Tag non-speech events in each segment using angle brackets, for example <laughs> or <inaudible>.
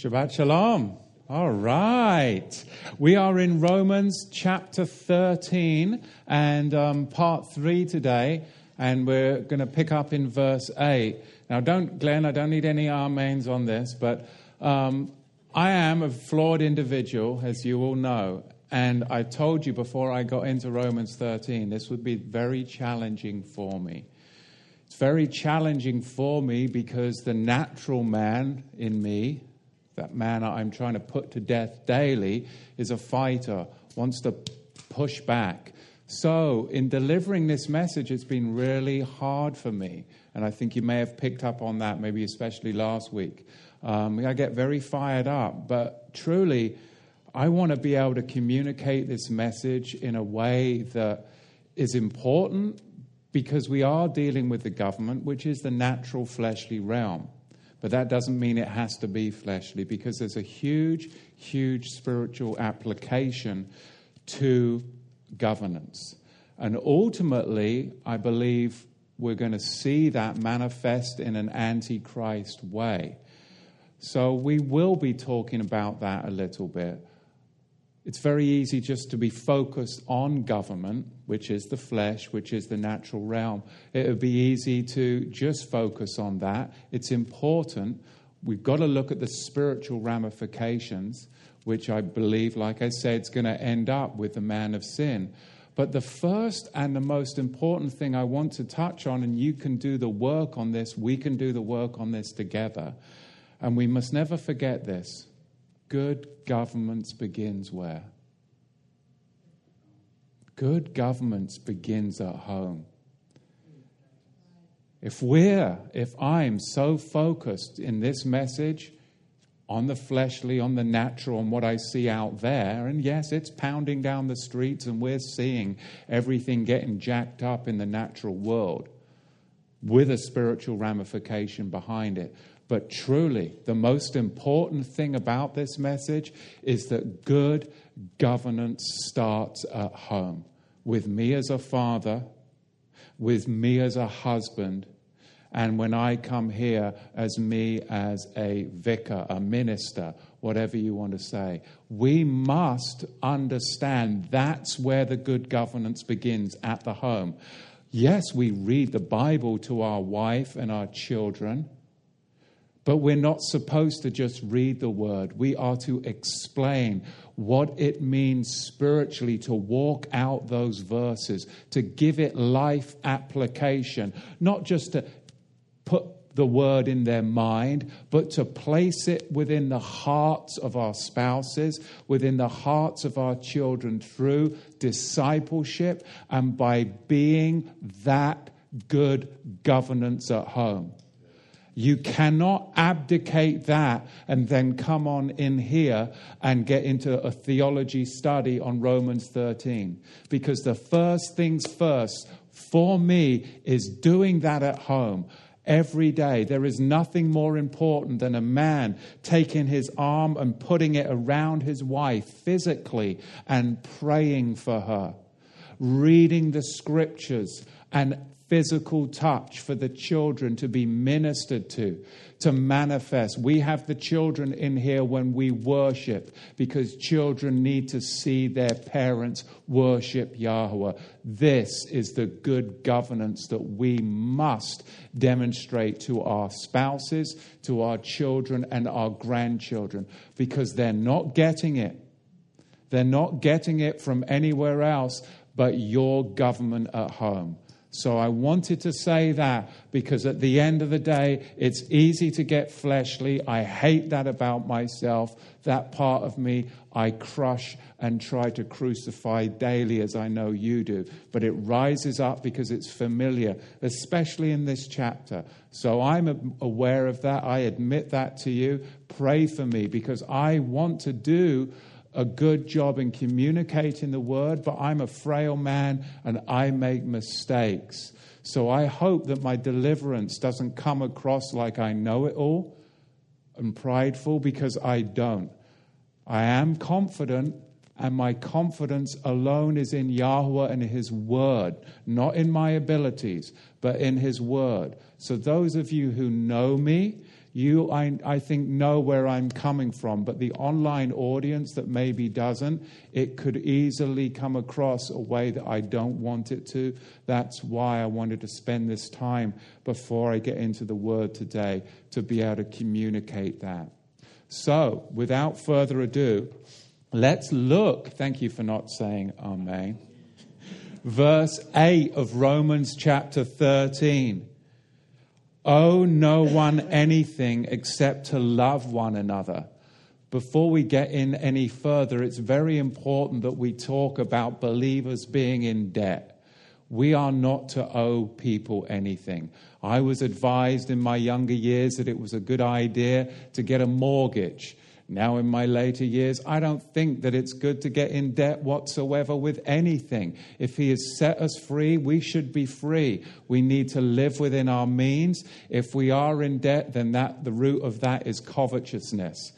Shabbat Shalom. All right. We are in Romans chapter 13 and um, part 3 today, and we're going to pick up in verse 8. Now, don't, Glenn, I don't need any amens on this, but um, I am a flawed individual, as you all know. And I told you before I got into Romans 13, this would be very challenging for me. It's very challenging for me because the natural man in me, that man I'm trying to put to death daily, is a fighter, wants to push back. So, in delivering this message, it's been really hard for me. And I think you may have picked up on that, maybe especially last week. Um, I get very fired up, but truly, I want to be able to communicate this message in a way that is important because we are dealing with the government, which is the natural fleshly realm. But that doesn't mean it has to be fleshly because there's a huge, huge spiritual application to governance. And ultimately, I believe we're going to see that manifest in an antichrist way. So we will be talking about that a little bit. It's very easy just to be focused on government, which is the flesh, which is the natural realm. It would be easy to just focus on that. It's important. We've got to look at the spiritual ramifications, which I believe, like I said, is going to end up with the man of sin. But the first and the most important thing I want to touch on, and you can do the work on this, we can do the work on this together. And we must never forget this good governance begins where? Good governance begins at home. If we're, if I'm so focused in this message on the fleshly, on the natural, on what I see out there, and yes, it's pounding down the streets and we're seeing everything getting jacked up in the natural world with a spiritual ramification behind it. But truly, the most important thing about this message is that good governance starts at home with me as a father, with me as a husband, and when I come here as me as a vicar, a minister, whatever you want to say. We must understand that's where the good governance begins at the home. Yes, we read the Bible to our wife and our children. But we're not supposed to just read the word. We are to explain what it means spiritually to walk out those verses, to give it life application, not just to put the word in their mind, but to place it within the hearts of our spouses, within the hearts of our children through discipleship and by being that good governance at home. You cannot abdicate that and then come on in here and get into a theology study on Romans 13. Because the first things first for me is doing that at home every day. There is nothing more important than a man taking his arm and putting it around his wife physically and praying for her, reading the scriptures and physical touch for the children to be ministered to, to manifest. We have the children in here when we worship because children need to see their parents worship Yahweh. This is the good governance that we must demonstrate to our spouses, to our children, and our grandchildren because they're not getting it. They're not getting it from anywhere else but your government at home. So I wanted to say that because at the end of the day, it's easy to get fleshly. I hate that about myself. That part of me I crush and try to crucify daily as I know you do. But it rises up because it's familiar, especially in this chapter. So I'm aware of that. I admit that to you. Pray for me because I want to do a good job in communicating the word, but I'm a frail man and I make mistakes. So I hope that my deliverance doesn't come across like I know it all and prideful because I don't. I am confident, and my confidence alone is in Yahweh and His Word, not in my abilities, but in His Word. So, those of you who know me, You, I, I think, know where I'm coming from, but the online audience that maybe doesn't, it could easily come across a way that I don't want it to. That's why I wanted to spend this time before I get into the word today to be able to communicate that. So, without further ado, let's look. Thank you for not saying Amen. Verse 8 of Romans chapter 13. Owe no one anything except to love one another. Before we get in any further, it's very important that we talk about believers being in debt. We are not to owe people anything. I was advised in my younger years that it was a good idea to get a mortgage. Now, in my later years, I don't think that it's good to get in debt whatsoever with anything. If He has set us free, we should be free. We need to live within our means. If we are in debt, then that, the root of that is covetousness.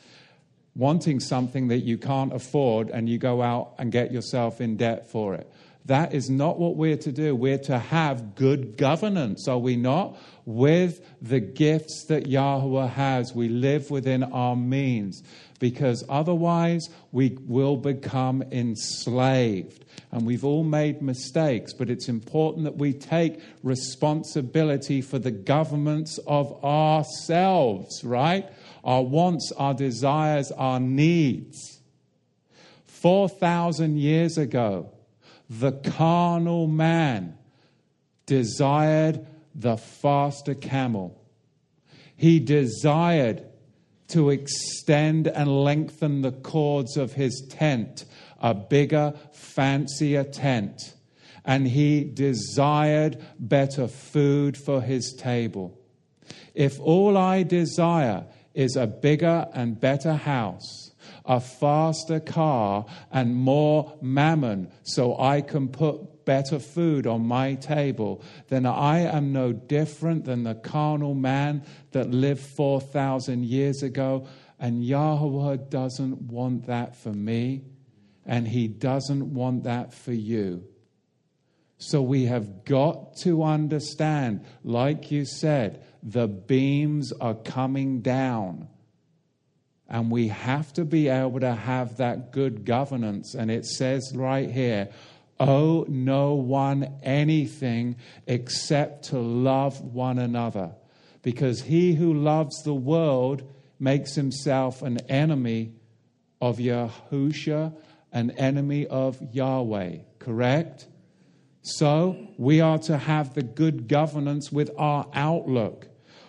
Wanting something that you can't afford and you go out and get yourself in debt for it. That is not what we're to do. We're to have good governance, are we not? With the gifts that Yahweh has, we live within our means because otherwise we will become enslaved. And we've all made mistakes, but it's important that we take responsibility for the governments of ourselves, right? Our wants, our desires, our needs. 4,000 years ago, the carnal man desired the faster camel. He desired to extend and lengthen the cords of his tent, a bigger, fancier tent. And he desired better food for his table. If all I desire is a bigger and better house, a faster car, and more mammon so I can put better food on my table, then I am no different than the carnal man that lived 4,000 years ago. And Yahweh doesn't want that for me, and He doesn't want that for you. So we have got to understand, like you said, the beams are coming down. And we have to be able to have that good governance. And it says right here, owe no one anything except to love one another. Because he who loves the world makes himself an enemy of Yahusha, an enemy of Yahweh. Correct? So we are to have the good governance with our outlook.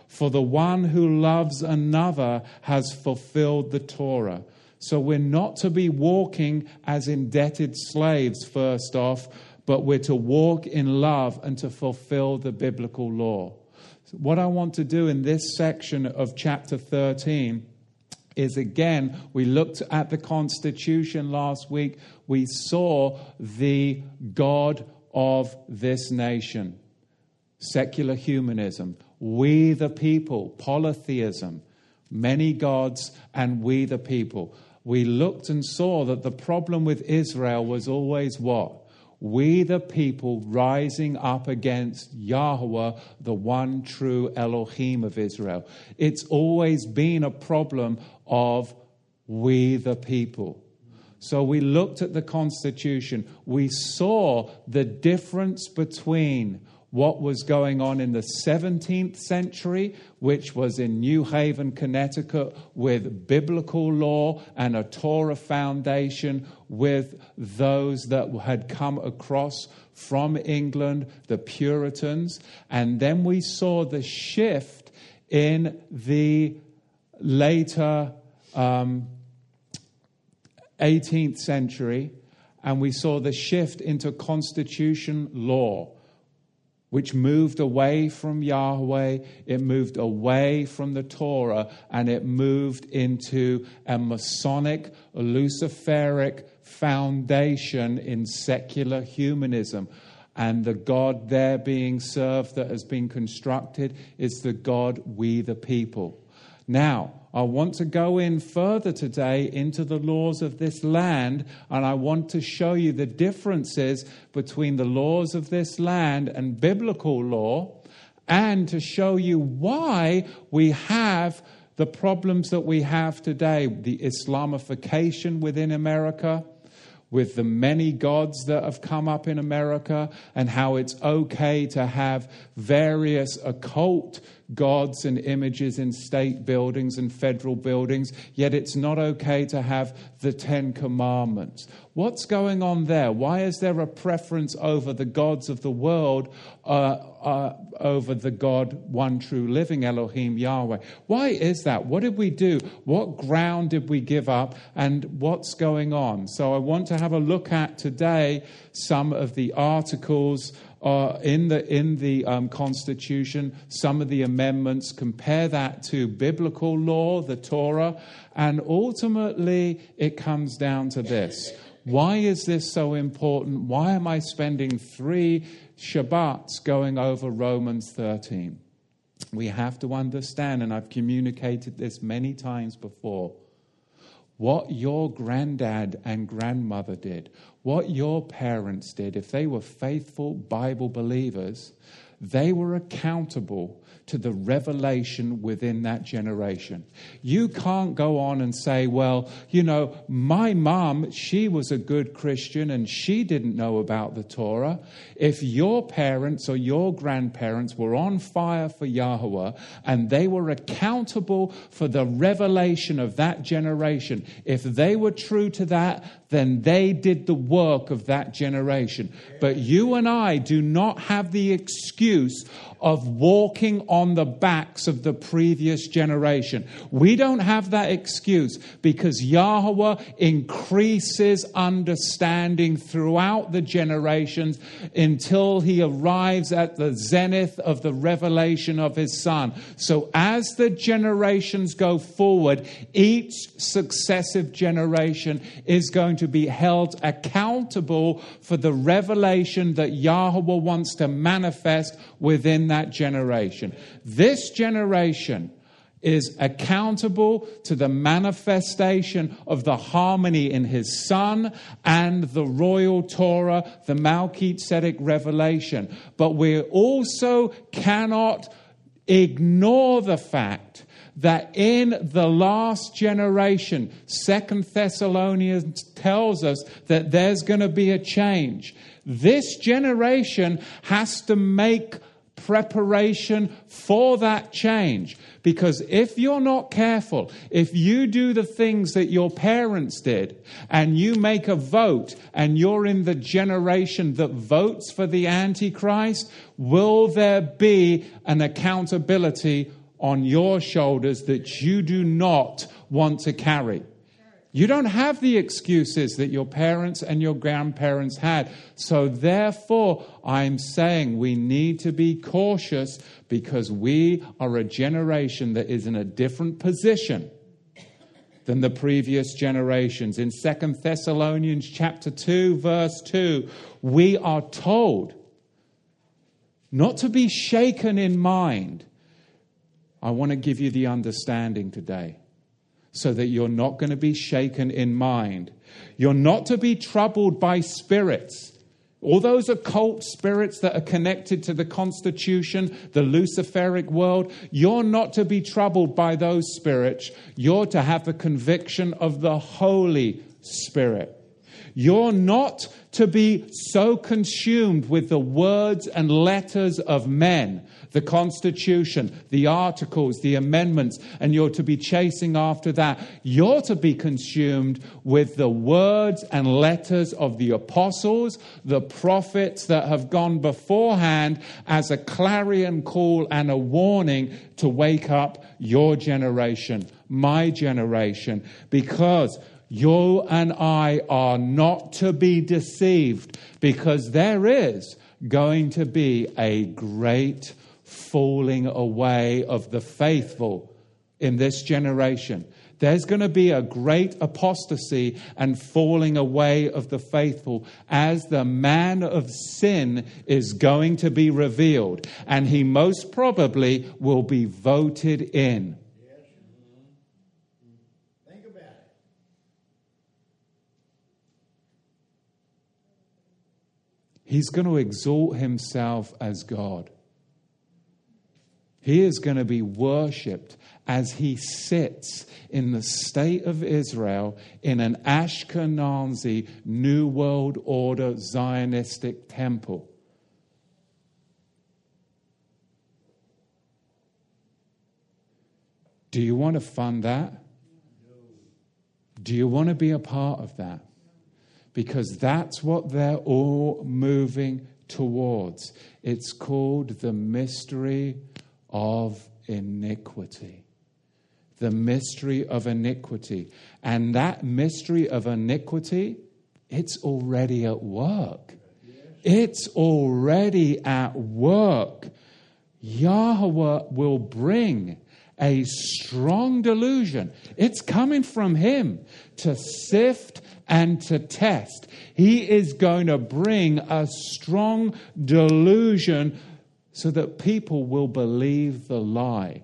For the one who loves another has fulfilled the Torah. So we're not to be walking as indebted slaves, first off, but we're to walk in love and to fulfill the biblical law. What I want to do in this section of chapter 13 is again, we looked at the Constitution last week. We saw the God of this nation, secular humanism we the people, polytheism, many gods, and we the people. We looked and saw that the problem with Israel was always what? We the people rising up against Yahweh, the one true Elohim of Israel. It's always been a problem of we the people. So we looked at the Constitution. We saw the difference between what was going on in the 17th century, which was in New Haven, Connecticut, with biblical law and a Torah foundation, with those that had come across from England, the Puritans. And then we saw the shift in the later um, 18th century, and we saw the shift into constitution law which moved away from Yahweh, it moved away from the Torah, and it moved into a Masonic, Luciferic foundation in secular humanism. And the God there being served that has been constructed is the God we the people. Now, I want to go in further today into the laws of this land, and I want to show you the differences between the laws of this land and biblical law, and to show you why we have the problems that we have today the Islamification within America, with the many gods that have come up in America, and how it's okay to have various occult gods and images in state buildings and federal buildings, yet it's not okay to have the Ten Commandments. What's going on there? Why is there a preference over the gods of the world uh, uh, over the God, one true living Elohim Yahweh? Why is that? What did we do? What ground did we give up? And what's going on? So I want to have a look at today some of the articles uh, in the, in the um, Constitution, some of the amendments, compare that to biblical law, the Torah, and ultimately it comes down to this. Why is this so important? Why am I spending three Shabbats going over Romans 13? We have to understand, and I've communicated this many times before what your granddad and grandmother did, what your parents did, if they were faithful Bible believers, they were accountable to the revelation within that generation. You can't go on and say, well, you know, my mom, she was a good Christian and she didn't know about the Torah. If your parents or your grandparents were on fire for Yahweh and they were accountable for the revelation of that generation, if they were true to that, then they did the work of that generation. But you and I do not have the excuse of walking on the backs of the previous generation. We don't have that excuse because Yahweh increases understanding throughout the generations until he arrives at the zenith of the revelation of his son. So as the generations go forward, each successive generation is going to be held accountable for the revelation that Yahweh wants to manifest within that generation. This generation is accountable to the manifestation of the harmony in his son and the royal Torah, the Melchizedek revelation. But we also cannot ignore the fact that in the last generation, Second Thessalonians tells us that there's going to be a change. This generation has to make preparation for that change. Because if you're not careful, if you do the things that your parents did and you make a vote and you're in the generation that votes for the Antichrist, will there be an accountability on your shoulders that you do not want to carry? You don't have the excuses that your parents and your grandparents had. So, therefore, I'm saying we need to be cautious because we are a generation that is in a different position than the previous generations. In Second Thessalonians chapter 2 verse 2, we are told not to be shaken in mind. I want to give you the understanding today so that you're not going to be shaken in mind. You're not to be troubled by spirits. All those occult spirits that are connected to the Constitution, the Luciferic world, you're not to be troubled by those spirits. You're to have the conviction of the Holy Spirit. You're not to be so consumed with the words and letters of men the Constitution, the Articles, the amendments, and you're to be chasing after that. You're to be consumed with the words and letters of the apostles, the prophets that have gone beforehand as a clarion call and a warning to wake up your generation, my generation, because you and I are not to be deceived because there is going to be a great falling away of the faithful in this generation. There's going to be a great apostasy and falling away of the faithful as the man of sin is going to be revealed, and he most probably will be voted in. He's going to exalt himself as God. He is going to be worshipped as he sits in the state of Israel in an Ashkenazi New World Order Zionistic temple. Do you want to fund that? Do you want to be a part of that? Because that's what they're all moving towards. It's called the mystery of iniquity. The mystery of iniquity. And that mystery of iniquity, it's already at work. It's already at work. Yahweh will bring a strong delusion. It's coming from Him to sift and to test. He is going to bring a strong delusion so that people will believe the lie.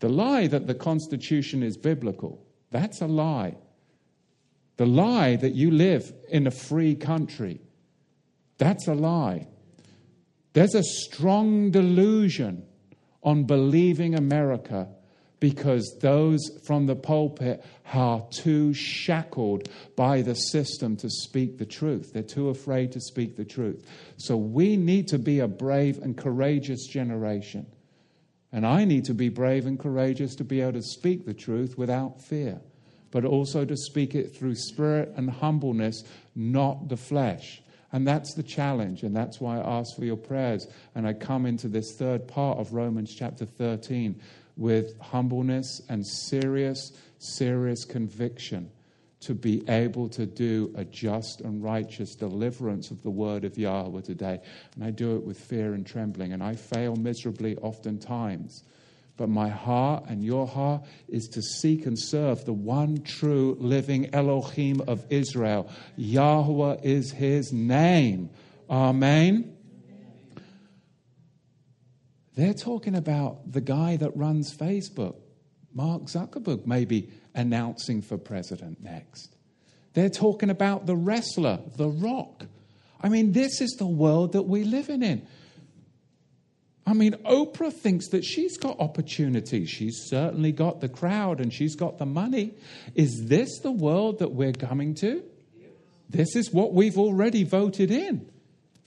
The lie that the Constitution is biblical. That's a lie. The lie that you live in a free country. That's a lie. There's a strong delusion on believing America because those from the pulpit are too shackled by the system to speak the truth. They're too afraid to speak the truth. So we need to be a brave and courageous generation. And I need to be brave and courageous to be able to speak the truth without fear, but also to speak it through spirit and humbleness, not the flesh. And that's the challenge, and that's why I ask for your prayers. And I come into this third part of Romans chapter 13 with humbleness and serious, serious conviction to be able to do a just and righteous deliverance of the word of Yahweh today. And I do it with fear and trembling, and I fail miserably oftentimes. But my heart and your heart is to seek and serve the one true living Elohim of Israel. Yahweh is his name. Amen. They're talking about the guy that runs Facebook, Mark Zuckerberg, maybe announcing for president next. They're talking about the wrestler, The Rock. I mean, this is the world that we live in. I mean, Oprah thinks that she's got opportunities. She's certainly got the crowd and she's got the money. Is this the world that we're coming to? This is what we've already voted in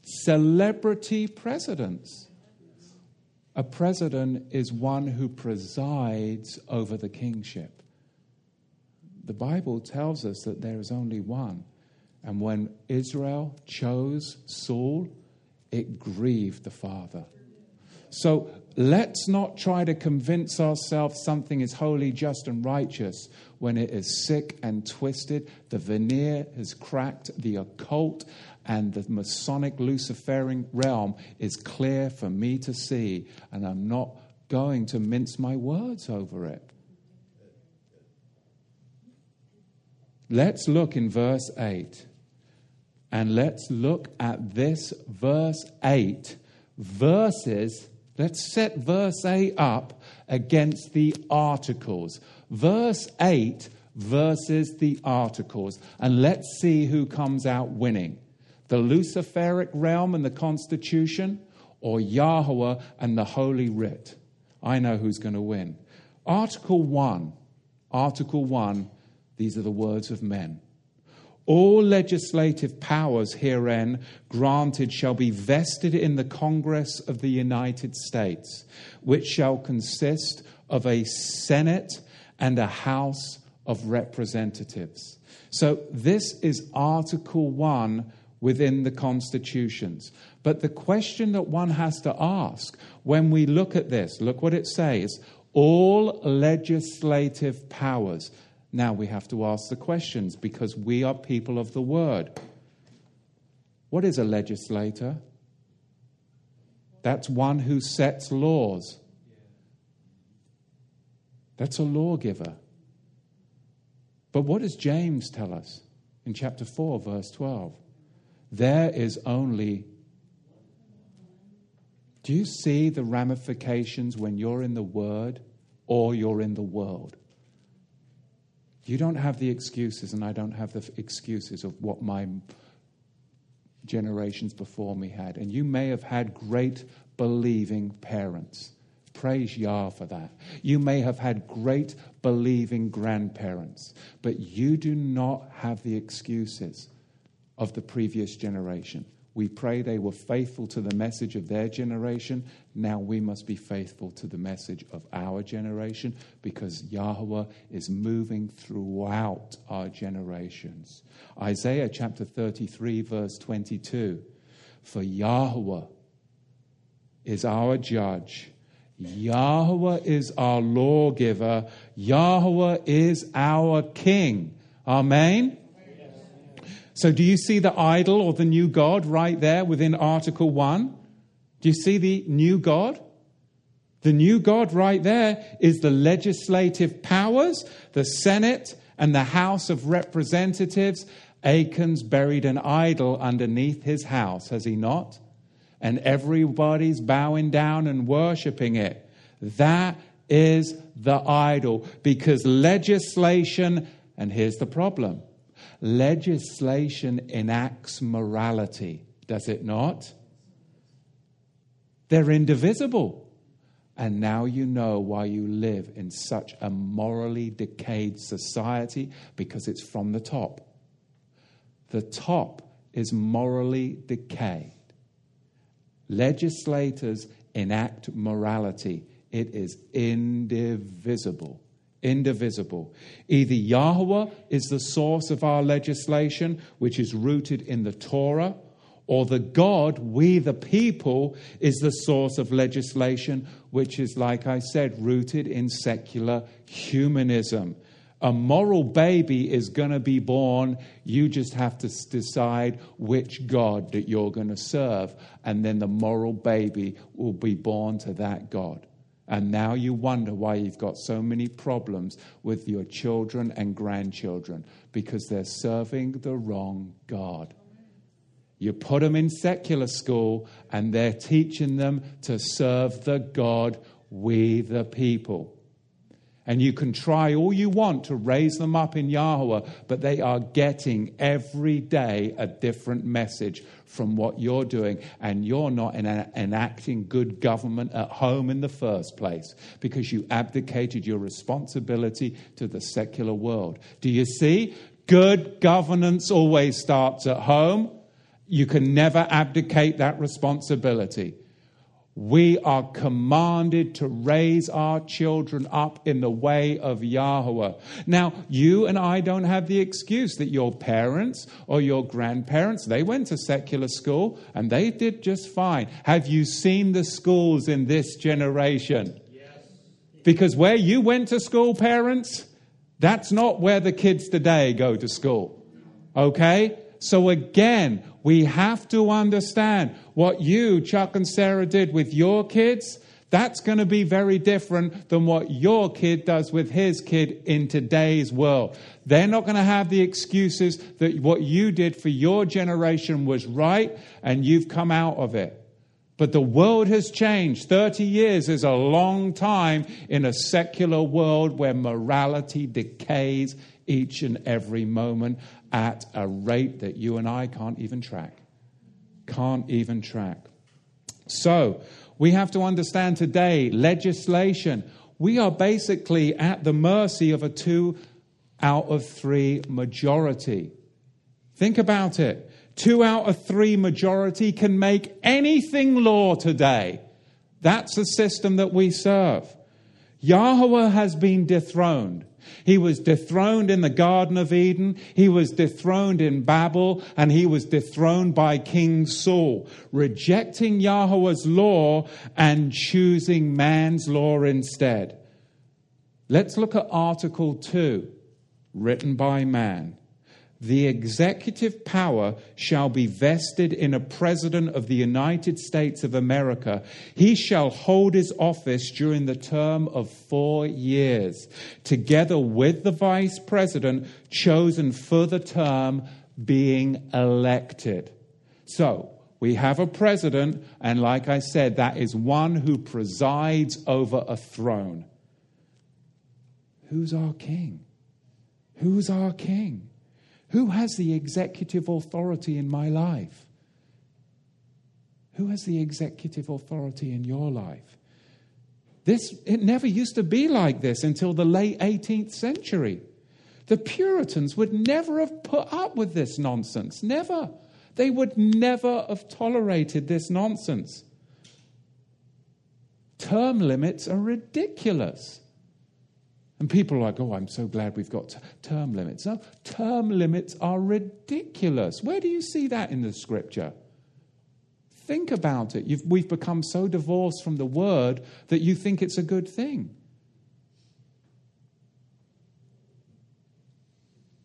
celebrity presidents. A president is one who presides over the kingship. The Bible tells us that there is only one. And when Israel chose Saul, it grieved the Father. So let's not try to convince ourselves something is holy, just, and righteous when it is sick and twisted. The veneer has cracked, the occult and the Masonic Luciferian realm is clear for me to see, and I'm not going to mince my words over it. Let's look in verse 8. And let's look at this verse 8 verses Let's set verse 8 up against the articles. Verse 8 versus the articles. And let's see who comes out winning the Luciferic realm and the Constitution, or Yahweh and the Holy Writ. I know who's going to win. Article 1. Article 1. These are the words of men. All legislative powers herein granted shall be vested in the Congress of the United States, which shall consist of a Senate and a House of Representatives. So, this is Article 1 within the constitutions. But the question that one has to ask when we look at this, look what it says all legislative powers. Now we have to ask the questions because we are people of the word. What is a legislator? That's one who sets laws. That's a lawgiver. But what does James tell us in chapter 4, verse 12? There is only. Do you see the ramifications when you're in the Word or you're in the world? You don't have the excuses, and I don't have the excuses of what my generations before me had. And you may have had great believing parents. Praise Yah for that. You may have had great believing grandparents, but you do not have the excuses of the previous generation. We pray they were faithful to the message of their generation. Now we must be faithful to the message of our generation because Yahweh is moving throughout our generations. Isaiah chapter 33, verse 22 For Yahweh is our judge, Yahweh is our lawgiver, Yahweh is our king. Amen. So, do you see the idol or the new God right there within Article 1? Do you see the new God? The new God right there is the legislative powers, the Senate and the House of Representatives. Achan's buried an idol underneath his house, has he not? And everybody's bowing down and worshiping it. That is the idol because legislation, and here's the problem legislation enacts morality, does it not? They're indivisible. And now you know why you live in such a morally decayed society because it's from the top. The top is morally decayed. Legislators enact morality, it is indivisible indivisible. Either Yahweh is the source of our legislation, which is rooted in the Torah, or the God, we the people, is the source of legislation, which is, like I said, rooted in secular humanism. A moral baby is going to be born. You just have to decide which God that you're going to serve. And then the moral baby will be born to that God. And now you wonder why you've got so many problems with your children and grandchildren because they're serving the wrong God. You put them in secular school and they're teaching them to serve the God, we the people. And you can try all you want to raise them up in Yahweh, but they are getting every day a different message from what you're doing. And you're not enacting good government at home in the first place because you abdicated your responsibility to the secular world. Do you see? Good governance always starts at home. You can never abdicate that responsibility. We are commanded to raise our children up in the way of Yahweh. Now, you and I don't have the excuse that your parents or your grandparents, they went to secular school and they did just fine. Have you seen the schools in this generation? Yes. Because where you went to school, parents, that's not where the kids today go to school. Okay? So again, we have to understand what you, Chuck and Sarah, did with your kids. That's going to be very different than what your kid does with his kid in today's world. They're not going to have the excuses that what you did for your generation was right and you've come out of it. But the world has changed. 30 years is a long time in a secular world where morality decays each and every moment at a rate that you and I can't even track. Can't even track. So, we have to understand today legislation. We are basically at the mercy of a two out of three majority. Think about it. Two out of three majority can make anything law today. That's the system that we serve. Yahweh has been dethroned. He was dethroned in the Garden of Eden. He was dethroned in Babel and he was dethroned by King Saul, rejecting Yahweh's law and choosing man's law instead. Let's look at Article 2, written by man. The executive power shall be vested in a president of the United States of America. He shall hold his office during the term of four years, together with the vice president chosen for the term being elected. So, we have a president, and like I said, that is one who presides over a throne. Who's our king? Who's our king? Who has the executive authority in my life? Who has the executive authority in your life? This, it never used to be like this until the late 18th century. The Puritans would never have put up with this nonsense. Never. They would never have tolerated this nonsense. Term limits are ridiculous. And people are like, oh, I'm so glad we've got term limits. No, term limits are ridiculous. Where do you see that in the scripture? Think about it. You've, we've become so divorced from the word that you think it's a good thing.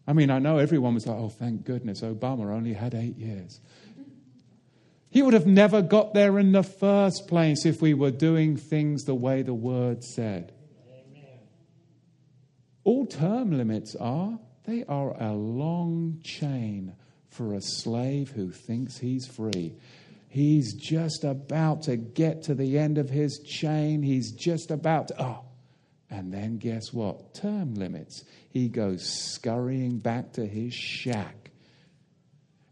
I mean, I know everyone was like, oh, thank goodness, Obama only had eight years. He would have never got there in the first place if we were doing things the way the word said. All term limits are, they are a long chain for a slave who thinks he's free. He's just about to get to the end of his chain. He's just about to, oh, and then guess what? Term limits. He goes scurrying back to his shack.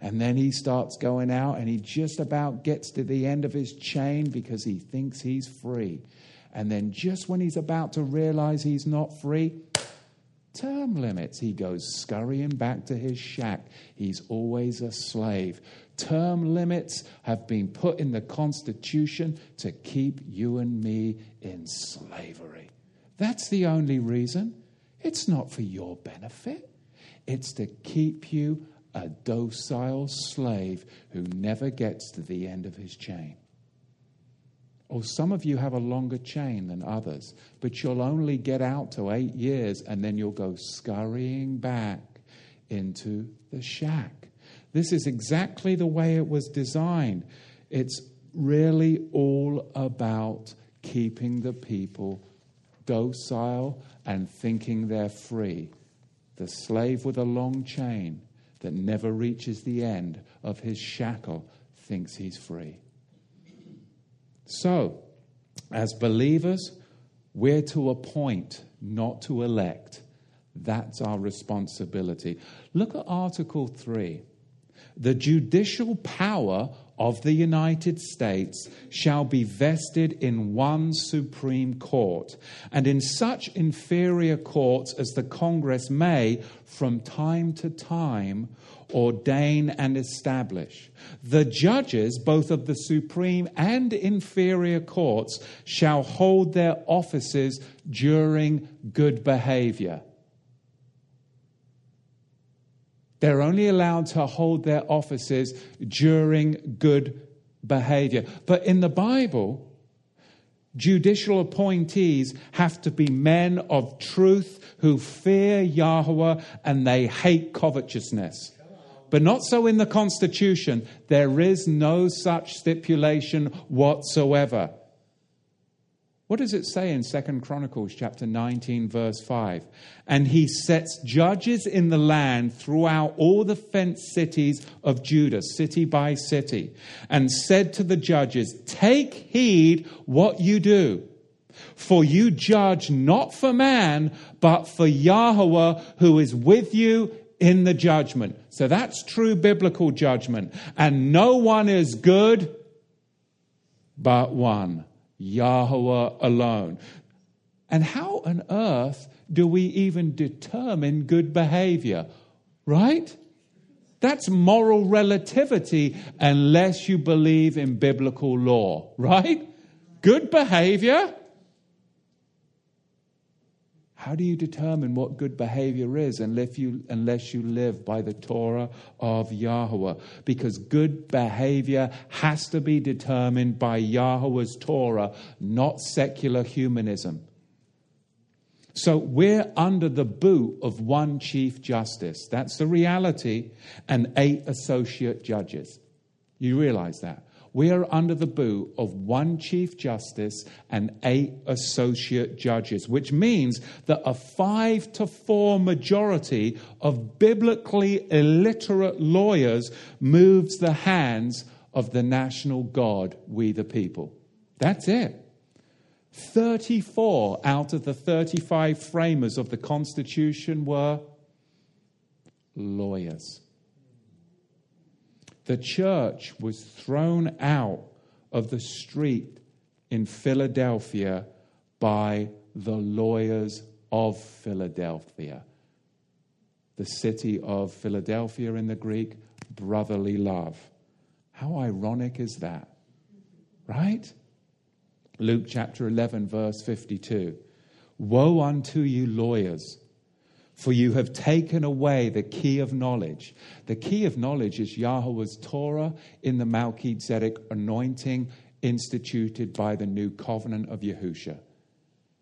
And then he starts going out and he just about gets to the end of his chain because he thinks he's free. And then just when he's about to realize he's not free, term limits. He goes scurrying back to his shack. He's always a slave. Term limits have been put in the Constitution to keep you and me in slavery. That's the only reason. It's not for your benefit, it's to keep you a docile slave who never gets to the end of his chain. Or some of you have a longer chain than others, but you'll only get out to eight years and then you'll go scurrying back into the shack. This is exactly the way it was designed. It's really all about keeping the people docile and thinking they're free. The slave with a long chain that never reaches the end of his shackle thinks he's free. So, as believers, we're to appoint, not to elect. That's our responsibility. Look at Article 3. The judicial power of the United States shall be vested in one Supreme Court, and in such inferior courts as the Congress may, from time to time, ordain and establish. The judges, both of the Supreme and inferior courts, shall hold their offices during good behavior They're only allowed to hold their offices during good behavior. But in the Bible, judicial appointees have to be men of truth who fear Yahweh and they hate covetousness. But not so in the Constitution. There is no such stipulation whatsoever. What does it say in Second Chronicles chapter 19 verse 5? And he sets judges in the land throughout all the fenced cities of Judah, city by city, and said to the judges, Take heed what you do. For you judge not for man, but for Yahweh who is with you in the judgment. So that's true biblical judgment. And no one is good but one Yahweh alone. And how on earth do we even determine good behavior? Right? That's moral relativity unless you believe in biblical law, right? Good behavior how do you determine what good behavior is unless you, unless you live by the Torah of Yahweh? Because good behavior has to be determined by Yahweh's Torah, not secular humanism. So we're under the boot of one Chief Justice. That's the reality, and eight associate judges. You realize that? We are under the boot of one Chief Justice and eight associate judges, which means that a five to four majority of biblically illiterate lawyers moves the hands of the national God, we the people. That's it. 34 out of the 35 framers of the Constitution were lawyers the church was thrown out of the street in Philadelphia by the lawyers of Philadelphia. The city of Philadelphia in the Greek, brotherly love. How ironic is that? Right? Luke chapter 11, verse 52. Woe unto you, lawyers, for you have taken away the key of knowledge. The key of knowledge is Yahweh's Torah in the Melchizedek anointing instituted by the new covenant of Yahusha.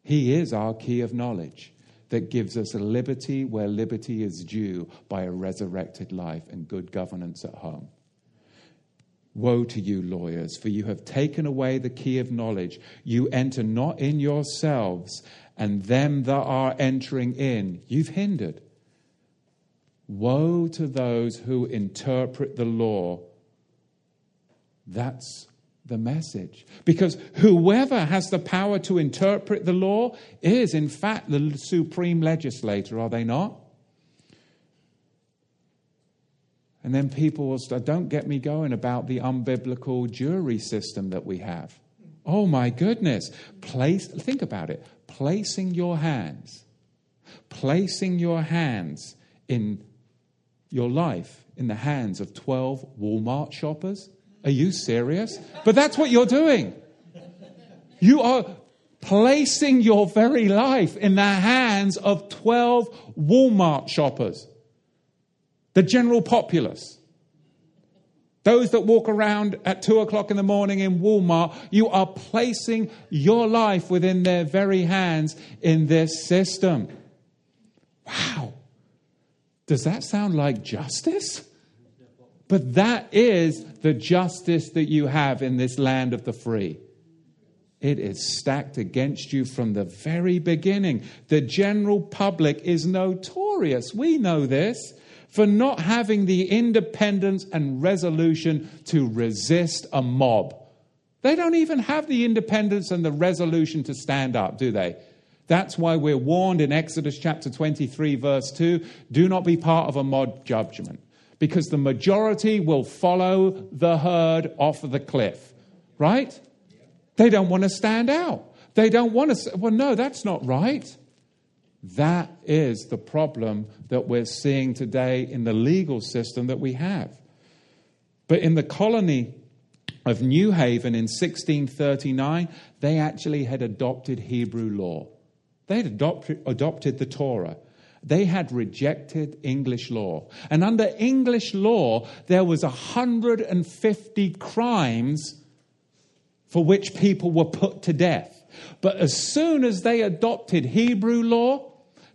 He is our key of knowledge that gives us a liberty where liberty is due by a resurrected life and good governance at home. Woe to you, lawyers, for you have taken away the key of knowledge. You enter not in yourselves, and them that are entering in, you've hindered. Woe to those who interpret the law. That's the message. Because whoever has the power to interpret the law is, in fact, the supreme legislator, are they not? And then people will start, don't get me going about the unbiblical jury system that we have. Oh my goodness. Place, think about it. Placing your hands, placing your hands in your life in the hands of 12 Walmart shoppers. Are you serious? But that's what you're doing. You are placing your very life in the hands of 12 Walmart shoppers the general populace. Those that walk around at two o'clock in the morning in Walmart, you are placing your life within their very hands in this system. Wow. Does that sound like justice? But that is the justice that you have in this land of the free. It is stacked against you from the very beginning. The general public is notorious. We know this for not having the independence and resolution to resist a mob. They don't even have the independence and the resolution to stand up, do they? That's why we're warned in Exodus chapter 23, verse 2 do not be part of a mob judgment, because the majority will follow the herd off of the cliff, right? They don't want to stand out. They don't want to say, well, no, that's not right. That is the problem that we're seeing today in the legal system that we have. But in the colony of New Haven in 1639, they actually had adopted Hebrew law. They had adopted, adopted the Torah. They had rejected English law. And under English law, there was 150 crimes for which people were put to death. But as soon as they adopted Hebrew law,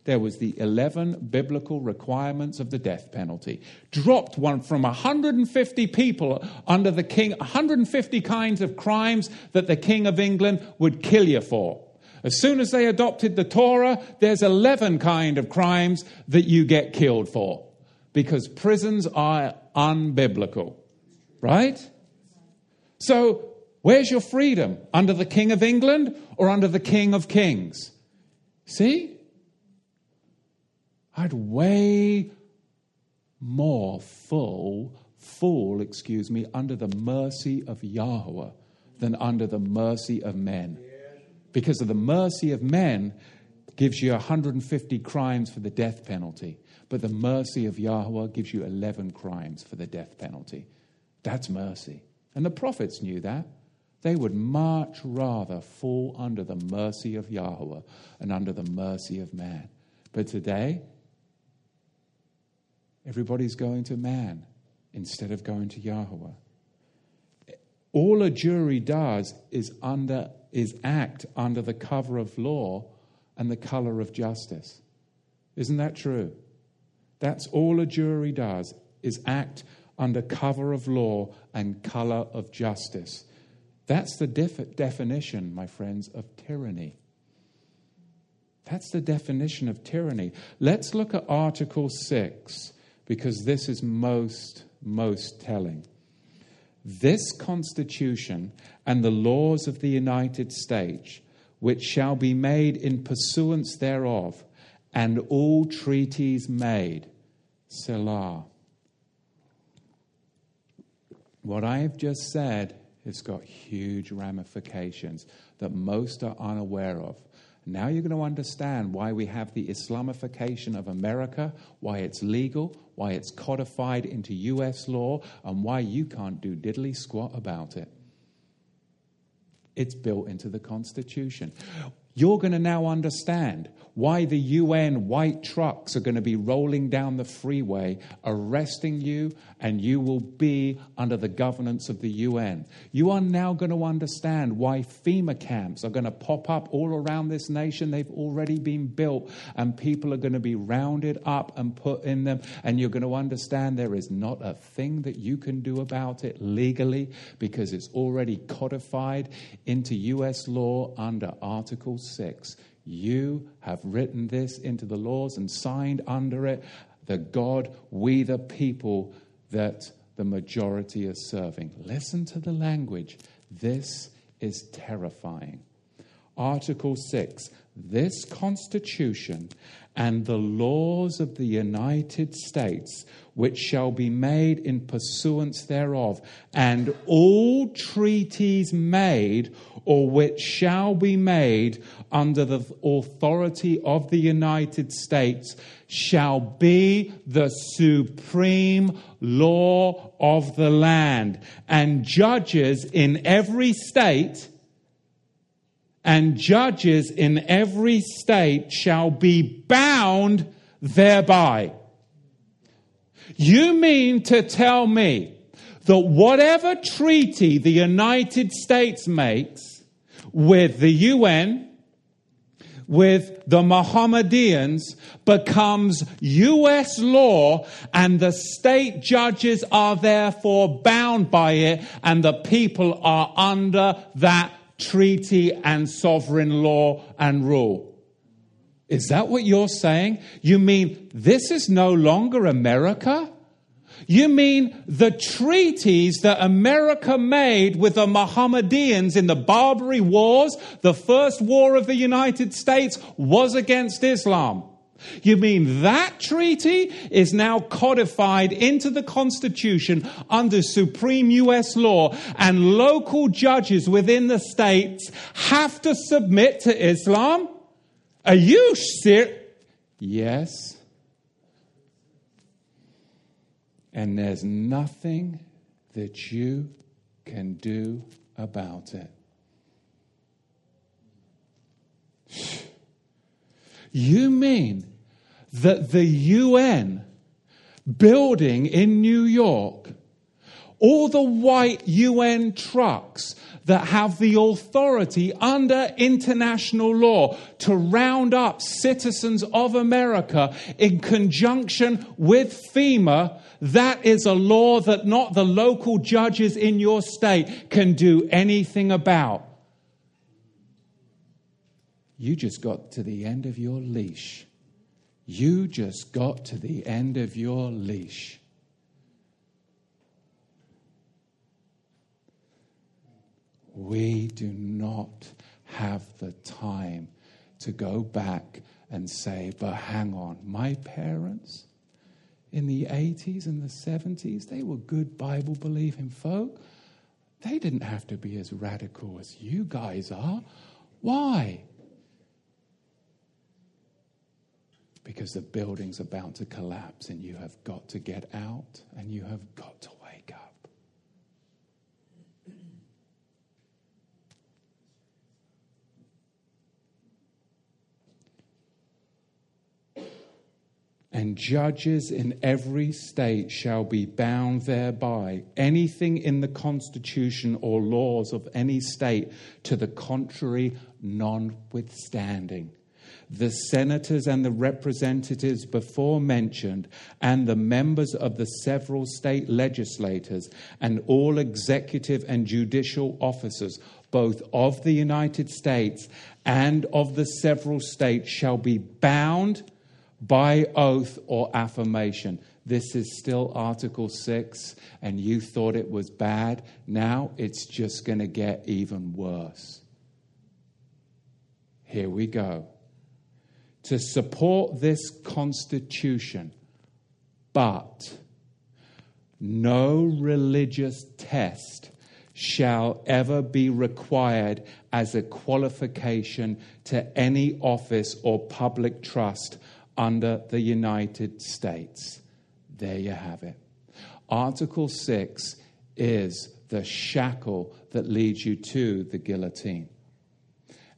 there was the 11 biblical requirements of the death penalty. Dropped one from 150 people under the king, 150 kinds of crimes that the king of England would kill you for. As soon as they adopted the Torah, there's 11 kind of crimes that you get killed for because prisons are unbiblical. Right? So, where's your freedom? Under the King of England or under the King of Kings? See? I'd way more full, full, excuse me, under the mercy of Yahweh than under the mercy of men. Because of the mercy of men gives you 150 crimes for the death penalty, but the mercy of Yahweh gives you 11 crimes for the death penalty. That's mercy. And the prophets knew that. They would much rather fall under the mercy of Yahweh and under the mercy of man. But today, Everybody's going to man instead of going to Yahweh. All a jury does is, under, is act under the cover of law and the color of justice. Isn't that true? That's all a jury does is act under cover of law and color of justice. That's the def- definition, my friends, of tyranny. That's the definition of tyranny. Let's look at Article 6 because this is most, most telling. This Constitution and the laws of the United States, which shall be made in pursuance thereof, and all treaties made, Selah. What I have just said has got huge ramifications that most are unaware of. Now you're going to understand why we have the Islamification of America, why it's legal, why it's codified into US law, and why you can't do diddly squat about it. It's built into the Constitution. You're going to now understand why the UN white trucks are going to be rolling down the freeway, arresting you, and you will be under the governance of the UN. You are now going to understand why FEMA camps are going to pop up all around this nation. They've already been built, and people are going to be rounded up and put in them. And you're going to understand there is not a thing that you can do about it legally because it's already codified into US law under Article 6. You have written this into the laws and signed under it the God, we the people that the majority are serving. Listen to the language. This is terrifying. Article 6 This Constitution and the laws of the United States, which shall be made in pursuance thereof, and all treaties made or which shall be made under the authority of the United States shall be the supreme law of the land, and judges in every state and judges in every state shall be bound thereby. You mean to tell me that whatever treaty the United States makes with the UN, with the Mohammedans becomes US law and the state judges are therefore bound by it and the people are under that treaty and sovereign law and rule. Is that what you're saying? You mean this is no longer America? You mean the treaties that America made with the Mohammedans in the Barbary Wars, the first war of the United States was against Islam? You mean that treaty is now codified into the Constitution under supreme US law, and local judges within the states have to submit to Islam? Are you serious? Yes. And there's nothing that you can do about it. You mean that the UN building in New York, all the white UN trucks that have the authority under international law to round up citizens of America in conjunction with FEMA, that is a law that not the local judges in your state can do anything about. You just got to the end of your leash. You just got to the end of your leash. We do not have the time to go back and say, but hang on, my parents in the 80s and the 70s, they were good Bible believing folk. They didn't have to be as radical as you guys are. Why? Because the building's about to collapse and you have got to get out and you have got to wake up. And judges in every state shall be bound thereby. Anything in the constitution or laws of any state to the contrary, notwithstanding the senators and the representatives before mentioned, and the members of the several state legislators, and all executive and judicial officers, both of the United States and of the several states, shall be bound by oath or affirmation. This is still Article 6, and you thought it was bad. Now it's just going to get even worse. Here we go to support this Constitution, but no religious test shall ever be required as a qualification to any office or public trust under the United States. There you have it. Article 6 is the shackle that leads you to the guillotine.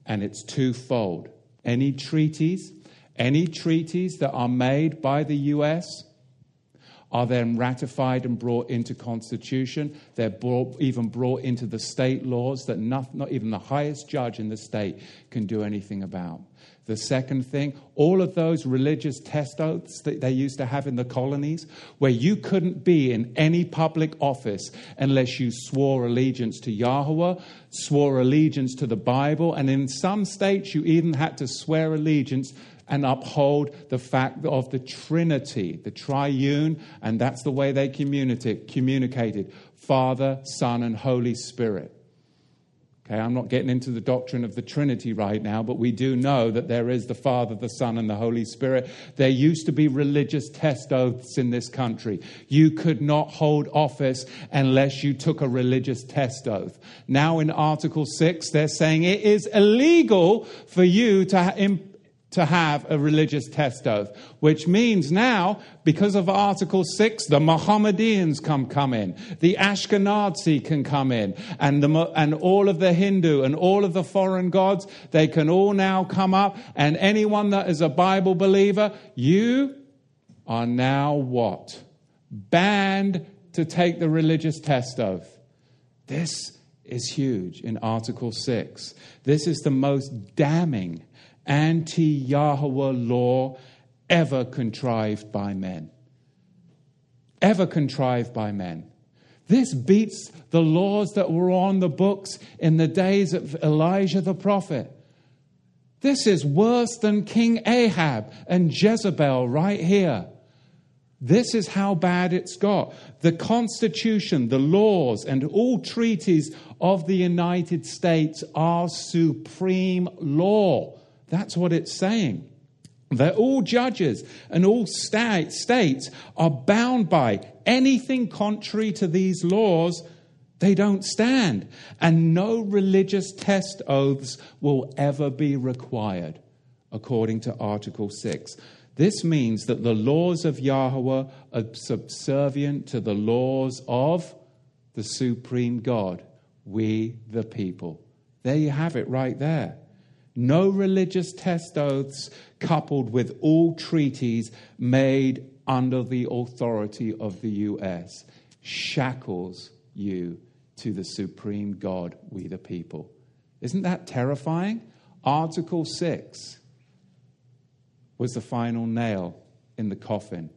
And it's twofold. Any treaties, any treaties that are made by the US are then ratified and brought into constitution. They're brought, even brought into the state laws that not, not even the highest judge in the state can do anything about. The second thing, all of those religious test oaths that they used to have in the colonies, where you couldn't be in any public office unless you swore allegiance to Yahweh, swore allegiance to the Bible, and in some states you even had to swear allegiance and uphold the fact of the Trinity, the triune, and that's the way they communicated Father, Son, and Holy Spirit. Okay, I'm not getting into the doctrine of the Trinity right now, but we do know that there is the Father, the Son, and the Holy Spirit. There used to be religious test oaths in this country. You could not hold office unless you took a religious test oath. Now, in Article 6, they're saying it is illegal for you to to have a religious test oath, which means now, because of Article 6, the Mohammedans come, come in, the Ashkenazi can come in, and, the, and all of the Hindu and all of the foreign gods, they can all now come up, and anyone that is a Bible believer, you are now what? Banned to take the religious test oath. This is huge in Article 6. This is the most damning anti Yahweh law ever contrived by men. Ever contrived by men. This beats the laws that were on the books in the days of Elijah the prophet. This is worse than King Ahab and Jezebel right here. This is how bad it's got. The Constitution, the laws, and all treaties of the United States are supreme law. That's what it's saying. That all judges and all states are bound by anything contrary to these laws, they don't stand. And no religious test oaths will ever be required, according to Article 6. This means that the laws of Yahweh are subservient to the laws of the supreme God, we the people. There you have it right there. No religious test oaths coupled with all treaties made under the authority of the US shackles you to the supreme God, we the people. Isn't that terrifying? Article 6 was the final nail in the coffin.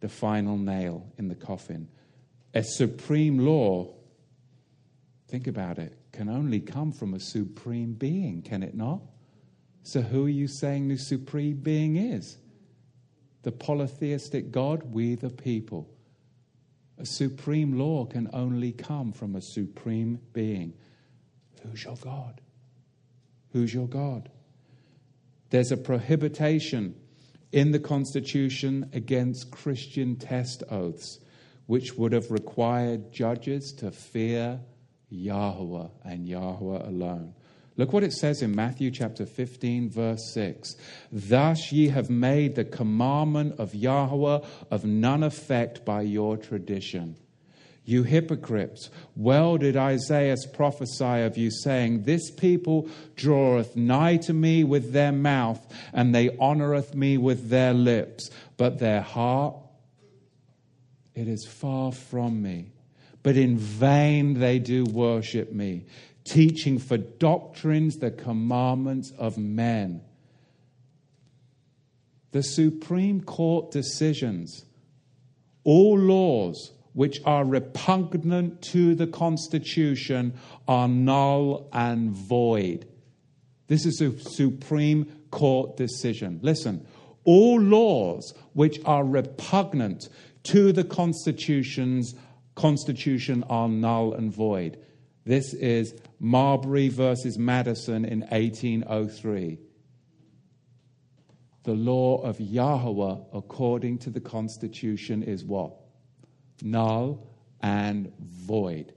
The final nail in the coffin. A supreme law, think about it, can only come from a supreme being, can it not? So, who are you saying the supreme being is? The polytheistic God, we the people. A supreme law can only come from a supreme being. Who's your God? Who's your God? There's a prohibition in the Constitution against Christian test oaths, which would have required judges to fear Yahweh and Yahweh alone. Look what it says in Matthew chapter 15, verse 6. Thus ye have made the commandment of Yahweh of none effect by your tradition. You hypocrites, well did Isaiah prophesy of you, saying, This people draweth nigh to me with their mouth, and they honoreth me with their lips, but their heart, it is far from me but in vain they do worship me, teaching for doctrines the commandments of men. The Supreme Court decisions, all laws which are repugnant to the Constitution, are null and void. This is a Supreme Court decision. Listen, all laws which are repugnant to the Constitution's Constitution are null and void. This is Marbury versus Madison in 1803. The law of Yahweh, according to the Constitution, is what? Null and void.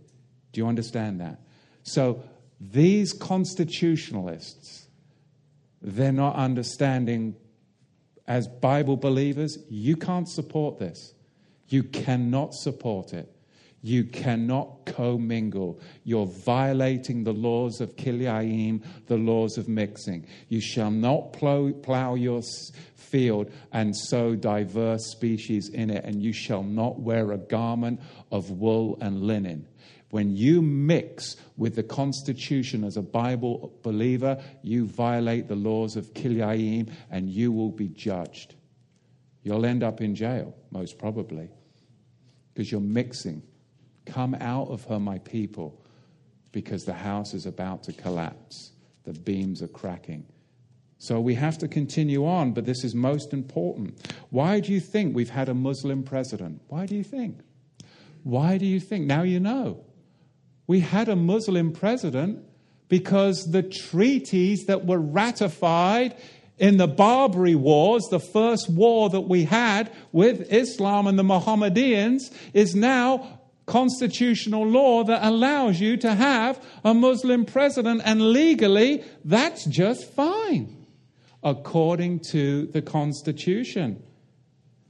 Do you understand that? So these constitutionalists, they're not understanding as Bible believers, you can't support this. You cannot support it. You cannot commingle. You're violating the laws of Kilayim, the laws of mixing. You shall not plow, plow your field and sow diverse species in it, and you shall not wear a garment of wool and linen. When you mix with the Constitution as a Bible believer, you violate the laws of Kilayim and you will be judged. You'll end up in jail, most probably, because you're mixing. Come out of her, my people, because the house is about to collapse. The beams are cracking. So we have to continue on, but this is most important. Why do you think we've had a Muslim president? Why do you think? Why do you think? Now you know. We had a Muslim president because the treaties that were ratified in the Barbary Wars, the first war that we had with Islam and the Mohammedans, is now constitutional law that allows you to have a Muslim president, and legally, that's just fine, according to the Constitution.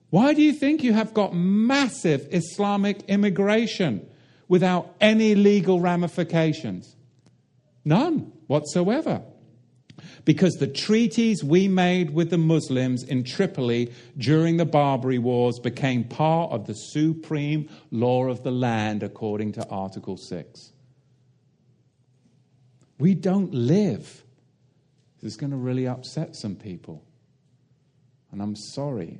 Why do you think you have got massive Islamic immigration without any legal ramifications? None whatsoever because the treaties we made with the Muslims in Tripoli during the Barbary Wars became part of the supreme law of the land according to Article 6. We don't live. This is going to really upset some people. And I'm sorry.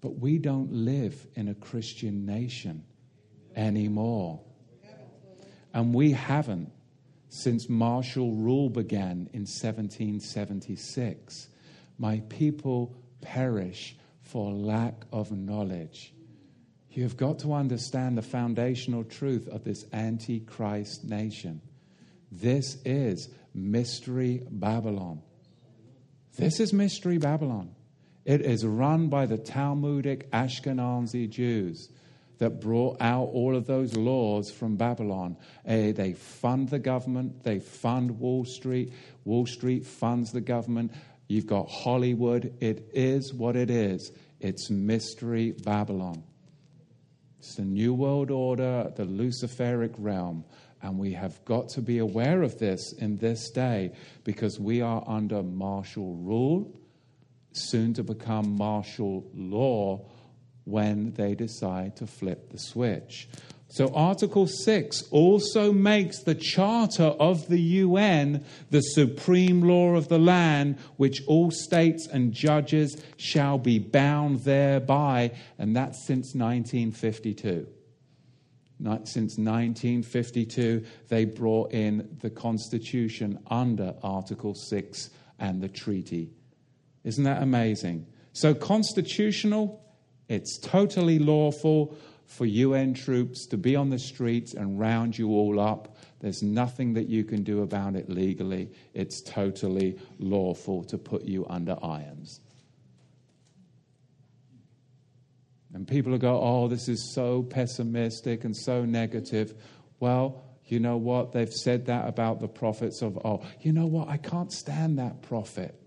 But we don't live in a Christian nation anymore. And we haven't since martial rule began in 1776. My people perish for lack of knowledge. You have got to understand the foundational truth of this antichrist nation. This is Mystery Babylon. This is Mystery Babylon. It is run by the Talmudic Ashkenazi Jews that brought out all of those laws from Babylon. Uh, they fund the government, they fund Wall Street, Wall Street funds the government. You've got Hollywood. It is what it is. It's Mystery Babylon. It's the New World Order, the Luciferic realm. And we have got to be aware of this in this day because we are under martial rule, soon to become martial law when they decide to flip the switch. So, Article 6 also makes the Charter of the UN the supreme law of the land, which all states and judges shall be bound thereby, and that's since 1952. Not, since 1952, they brought in the Constitution under Article 6 and the treaty. Isn't that amazing? So, constitutional it's totally lawful for UN troops to be on the streets and round you all up. There's nothing that you can do about it legally. It's totally lawful to put you under irons. And people go, oh, this is so pessimistic and so negative. Well, you know what? They've said that about the prophets of, oh, you know what? I can't stand that prophet.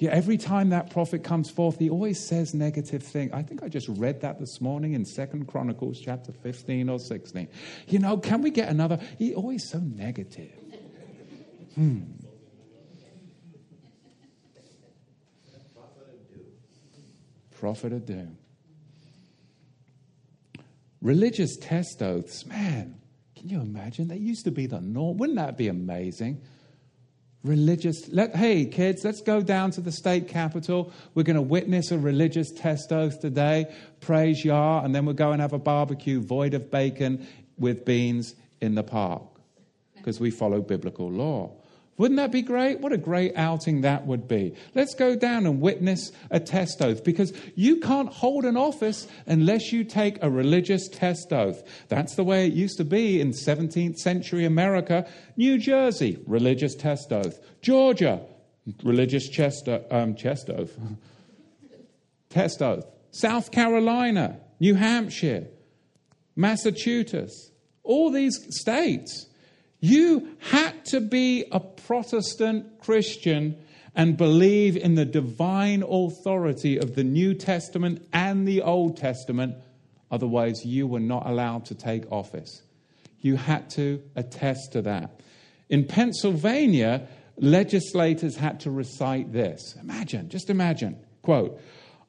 Yeah, every time that prophet comes forth, he always says negative things. I think I just read that this morning in Second Chronicles chapter 15 or 16. You know, can we get another? He always so negative. Hmm. Prophet of doom. Religious test oaths, man, can you imagine? They used to be the norm. Wouldn't that be amazing? Religious let, hey kids let's go down to the state capitol. We're going to witness a religious test oath today. Praise yah. And then we'll go and have a barbecue void of bacon with beans in the park. Because we follow biblical law wouldn't that be great? What a great outing that would be. Let's go down and witness a test oath because you can't hold an office unless you take a religious test oath. That's the way it used to be in 17th century America. New Jersey, religious test oath. Georgia, religious chest, um, chest oath. <laughs> test oath. South Carolina, New Hampshire, Massachusetts, all these states. You had to be a Protestant Christian and believe in the divine authority of the New Testament and the Old Testament. Otherwise, you were not allowed to take office. You had to attest to that. In Pennsylvania, legislators had to recite this. Imagine, just imagine. Quote,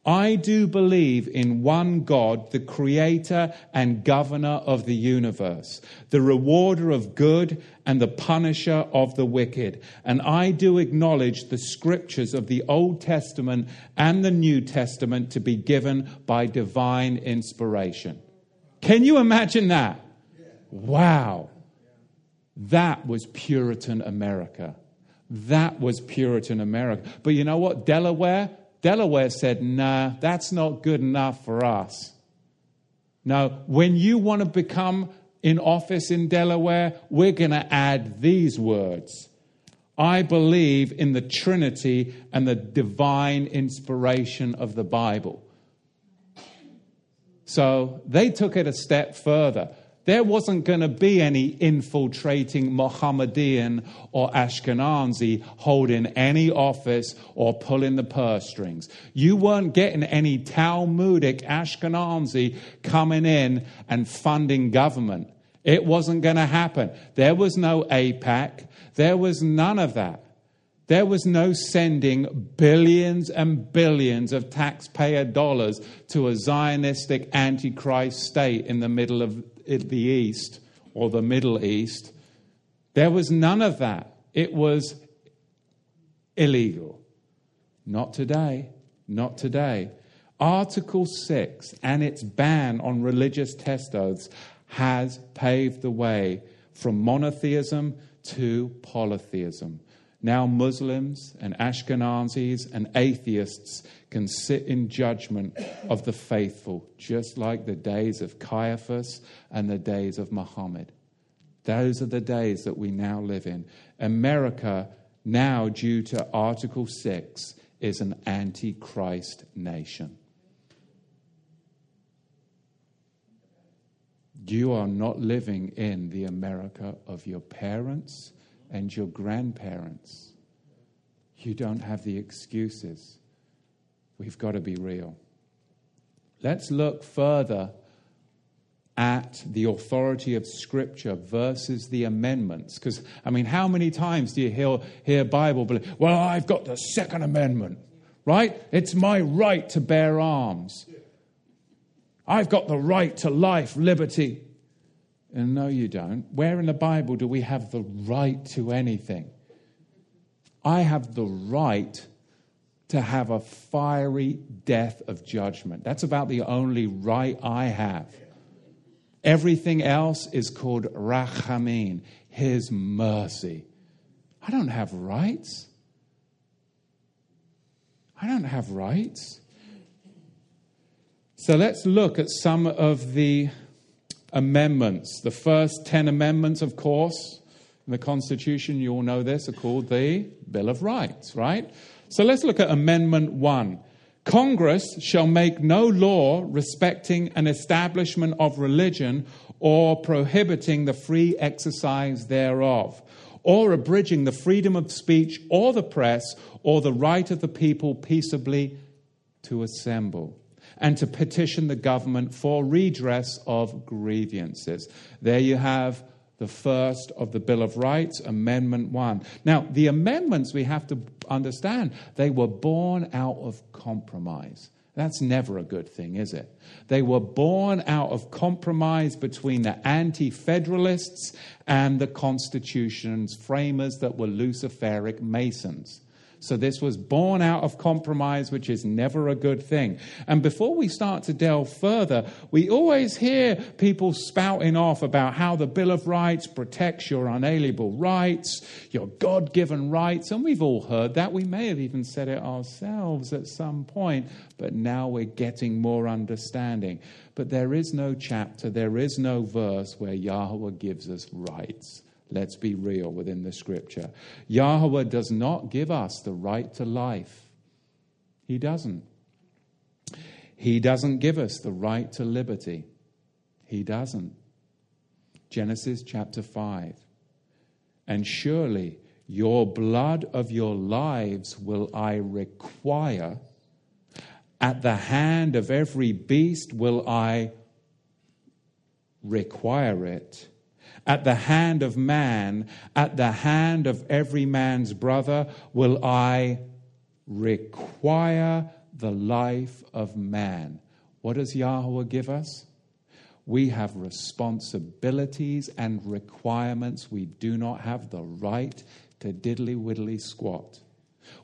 I do believe in one God, the creator and governor of the universe, the rewarder of good and the punisher of the wicked. And I do acknowledge the scriptures of the Old Testament and the New Testament to be given by divine inspiration. Can you imagine that? Wow. That was Puritan America. That was Puritan America. But you know what? Delaware, Delaware said, nah, that's not good enough for us. Now, when you want to become in office in Delaware, we're going to add these words. I believe in the Trinity and the divine inspiration of the Bible. So they took it a step further there wasn't going to be any infiltrating Mohammedan or Ashkenazi holding any office or pulling the purse strings. You weren't getting any Talmudic Ashkenazi coming in and funding government. It wasn't going to happen. There was no AIPAC. There was none of that. There was no sending billions and billions of taxpayer dollars to a Zionistic antichrist state in the middle of the East or the Middle East. There was none of that. It was illegal. Not today. Not today. Article 6 and its ban on religious test oaths has paved the way from monotheism to polytheism. Now, Muslims and Ashkenazis and atheists can sit in judgment of the faithful, just like the days of Caiaphas and the days of Muhammad. Those are the days that we now live in. America, now due to Article 6, is an antichrist nation. You are not living in the America of your parents and your grandparents. You don't have the excuses. We've got to be real. Let's look further at the authority of Scripture versus the amendments. Because, I mean, how many times do you hear, hear Bible believe, well, I've got the Second Amendment, right? It's my right to bear arms. I've got the right to life, liberty, and no, you don't. Where in the Bible do we have the right to anything? I have the right to have a fiery death of judgment. That's about the only right I have. Everything else is called rachamim, his mercy. I don't have rights. I don't have rights. So let's look at some of the amendments. The first 10 amendments, of course, in the Constitution, you all know this, are called the Bill of Rights, right? So let's look at Amendment 1. Congress shall make no law respecting an establishment of religion or prohibiting the free exercise thereof, or abridging the freedom of speech or the press or the right of the people peaceably to assemble and to petition the government for redress of grievances. There you have the first of the Bill of Rights, Amendment 1. Now, the amendments we have to understand, they were born out of compromise. That's never a good thing, is it? They were born out of compromise between the anti federalists and the Constitution's framers that were Luciferic Masons. So this was born out of compromise, which is never a good thing. And before we start to delve further, we always hear people spouting off about how the Bill of Rights protects your unalienable rights, your God given rights. And we've all heard that. We may have even said it ourselves at some point, but now we're getting more understanding. But there is no chapter, there is no verse where Yahweh gives us rights. Let's be real within the scripture. Yahweh does not give us the right to life. He doesn't. He doesn't give us the right to liberty. He doesn't. Genesis chapter 5. And surely your blood of your lives will I require. At the hand of every beast will I require it. At the hand of man, at the hand of every man's brother, will I require the life of man. What does Yahweh give us? We have responsibilities and requirements we do not have the right to diddly widdly squat.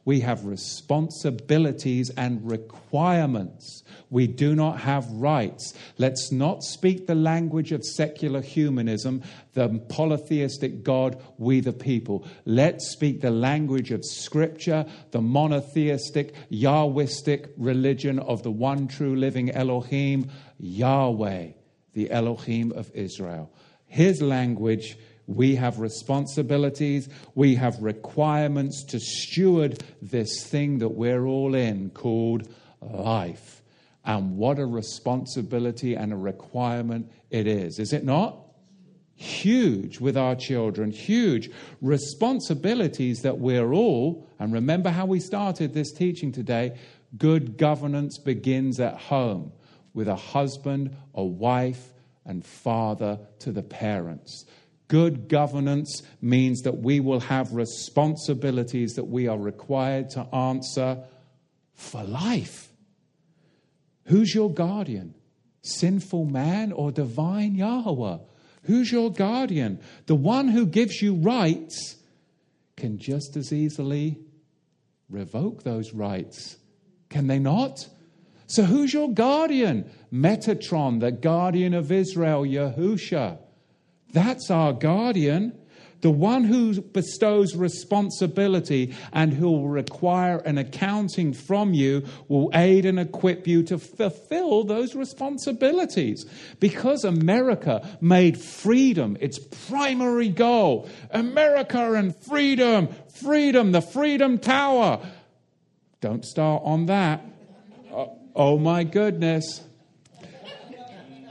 We have responsibilities and requirements. We do not have rights. Let's not speak the language of secular humanism, the polytheistic God, we the people. Let's speak the language of Scripture, the monotheistic, Yahwistic religion of the one true living Elohim, Yahweh, the Elohim of Israel. His language we have responsibilities, we have requirements to steward this thing that we're all in called life. And what a responsibility and a requirement it is, is it not? Huge with our children, huge responsibilities that we're all, and remember how we started this teaching today good governance begins at home with a husband, a wife, and father to the parents. Good governance means that we will have responsibilities that we are required to answer for life. Who's your guardian? Sinful man or divine Yahweh? Who's your guardian? The one who gives you rights can just as easily revoke those rights. Can they not? So, who's your guardian? Metatron, the guardian of Israel, Yahusha. That's our guardian. The one who bestows responsibility and who will require an accounting from you will aid and equip you to fulfill those responsibilities. Because America made freedom its primary goal. America and freedom, freedom, the Freedom Tower. Don't start on that. Oh, oh my goodness.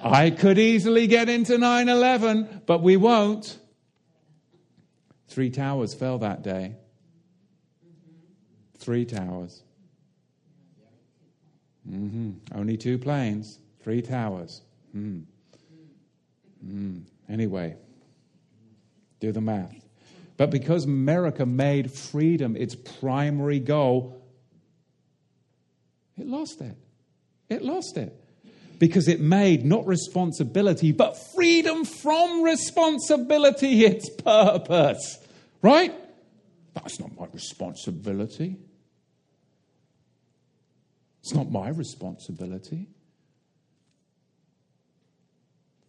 I could easily get into 9 11, but we won't. Three towers fell that day. Three towers. Mm-hmm. Only two planes, three towers. Mm. Mm. Anyway, do the math. But because America made freedom its primary goal, it lost it. It lost it because it made not responsibility, but freedom from responsibility its purpose. Right? That's not my responsibility. It's not my responsibility.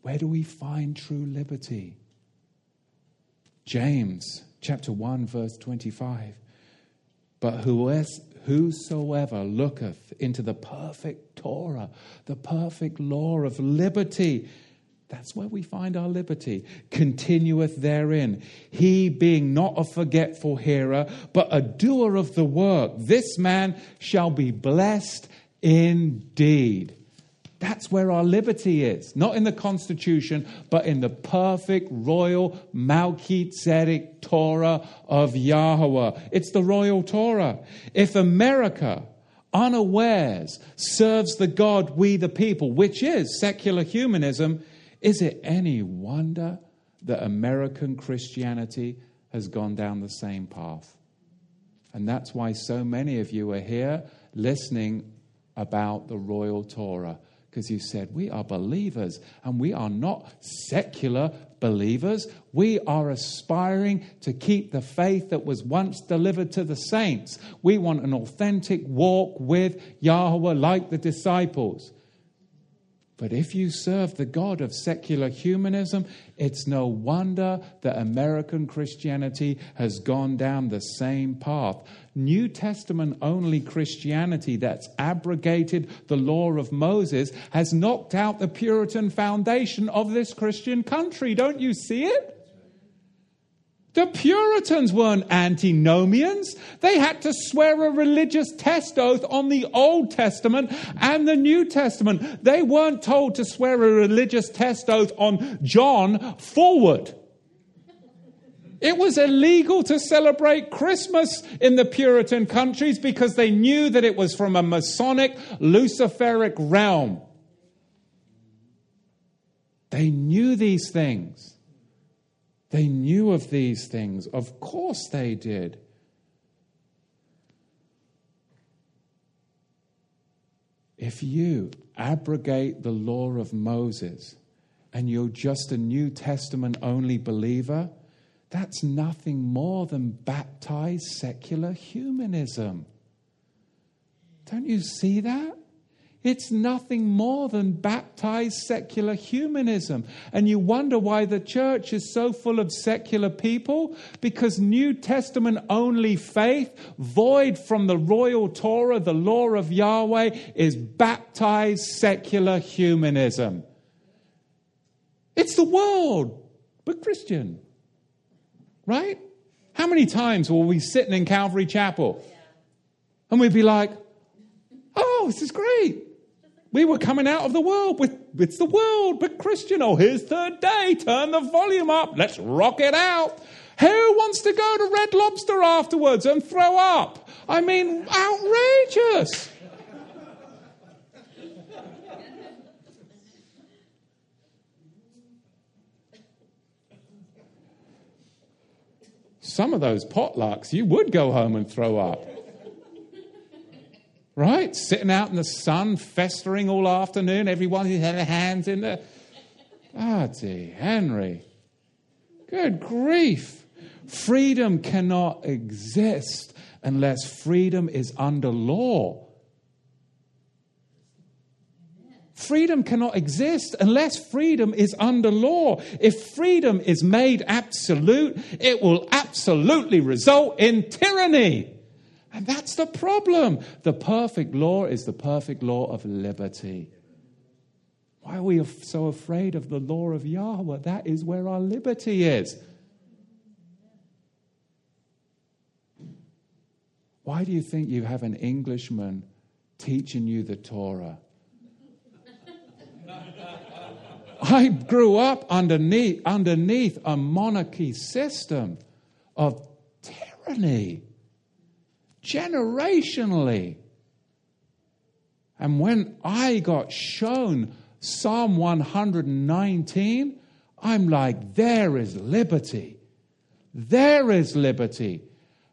Where do we find true liberty? James chapter 1, verse 25. But whosoever looketh into the perfect Torah, the perfect law of liberty, that's where we find our liberty. Continueth therein. He being not a forgetful hearer, but a doer of the work, this man shall be blessed indeed. That's where our liberty is. Not in the Constitution, but in the perfect royal Melchizedek Torah of Yahweh. It's the royal Torah. If America, unawares, serves the God we the people, which is secular humanism, is it any wonder that American Christianity has gone down the same path? And that's why so many of you are here listening about the royal Torah because you said, We are believers and we are not secular believers. We are aspiring to keep the faith that was once delivered to the saints. We want an authentic walk with Yahweh like the disciples. But if you serve the God of secular humanism, it's no wonder that American Christianity has gone down the same path. New Testament only Christianity that's abrogated the law of Moses has knocked out the Puritan foundation of this Christian country. Don't you see it? The Puritans weren't antinomians. They had to swear a religious test oath on the Old Testament and the New Testament. They weren't told to swear a religious test oath on John forward. It was illegal to celebrate Christmas in the Puritan countries because they knew that it was from a Masonic, Luciferic realm. They knew these things. They knew of these things. Of course they did. If you abrogate the law of Moses and you're just a New Testament only believer, that's nothing more than baptized secular humanism. Don't you see that? It's nothing more than baptized secular humanism. And you wonder why the church is so full of secular people? Because New Testament only faith, void from the royal Torah, the law of Yahweh, is baptized secular humanism. It's the world, but Christian. Right? How many times will we sitting in Calvary Chapel and we'd be like, oh, this is great. We were coming out of the world with it's the world, but Christian. Oh, here's third day. Turn the volume up. Let's rock it out. Who wants to go to Red Lobster afterwards and throw up? I mean, outrageous. Some of those potlucks, you would go home and throw up right? Sitting out in the sun, festering all afternoon, everyone had their hands in there. Ah, dear Henry. Good grief. Freedom cannot exist unless freedom is under law. Freedom cannot exist unless freedom is under law. If freedom is made absolute, it will absolutely result in tyranny. And that's the problem. The perfect law is the perfect law of liberty. Why are we so afraid of the law of Yahweh? That is where our liberty is. Why do you think you have an Englishman teaching you the Torah? I grew up underneath, underneath a monarchy system of tyranny generationally. And when I got shown Psalm 119, I'm like, there is liberty. There is liberty.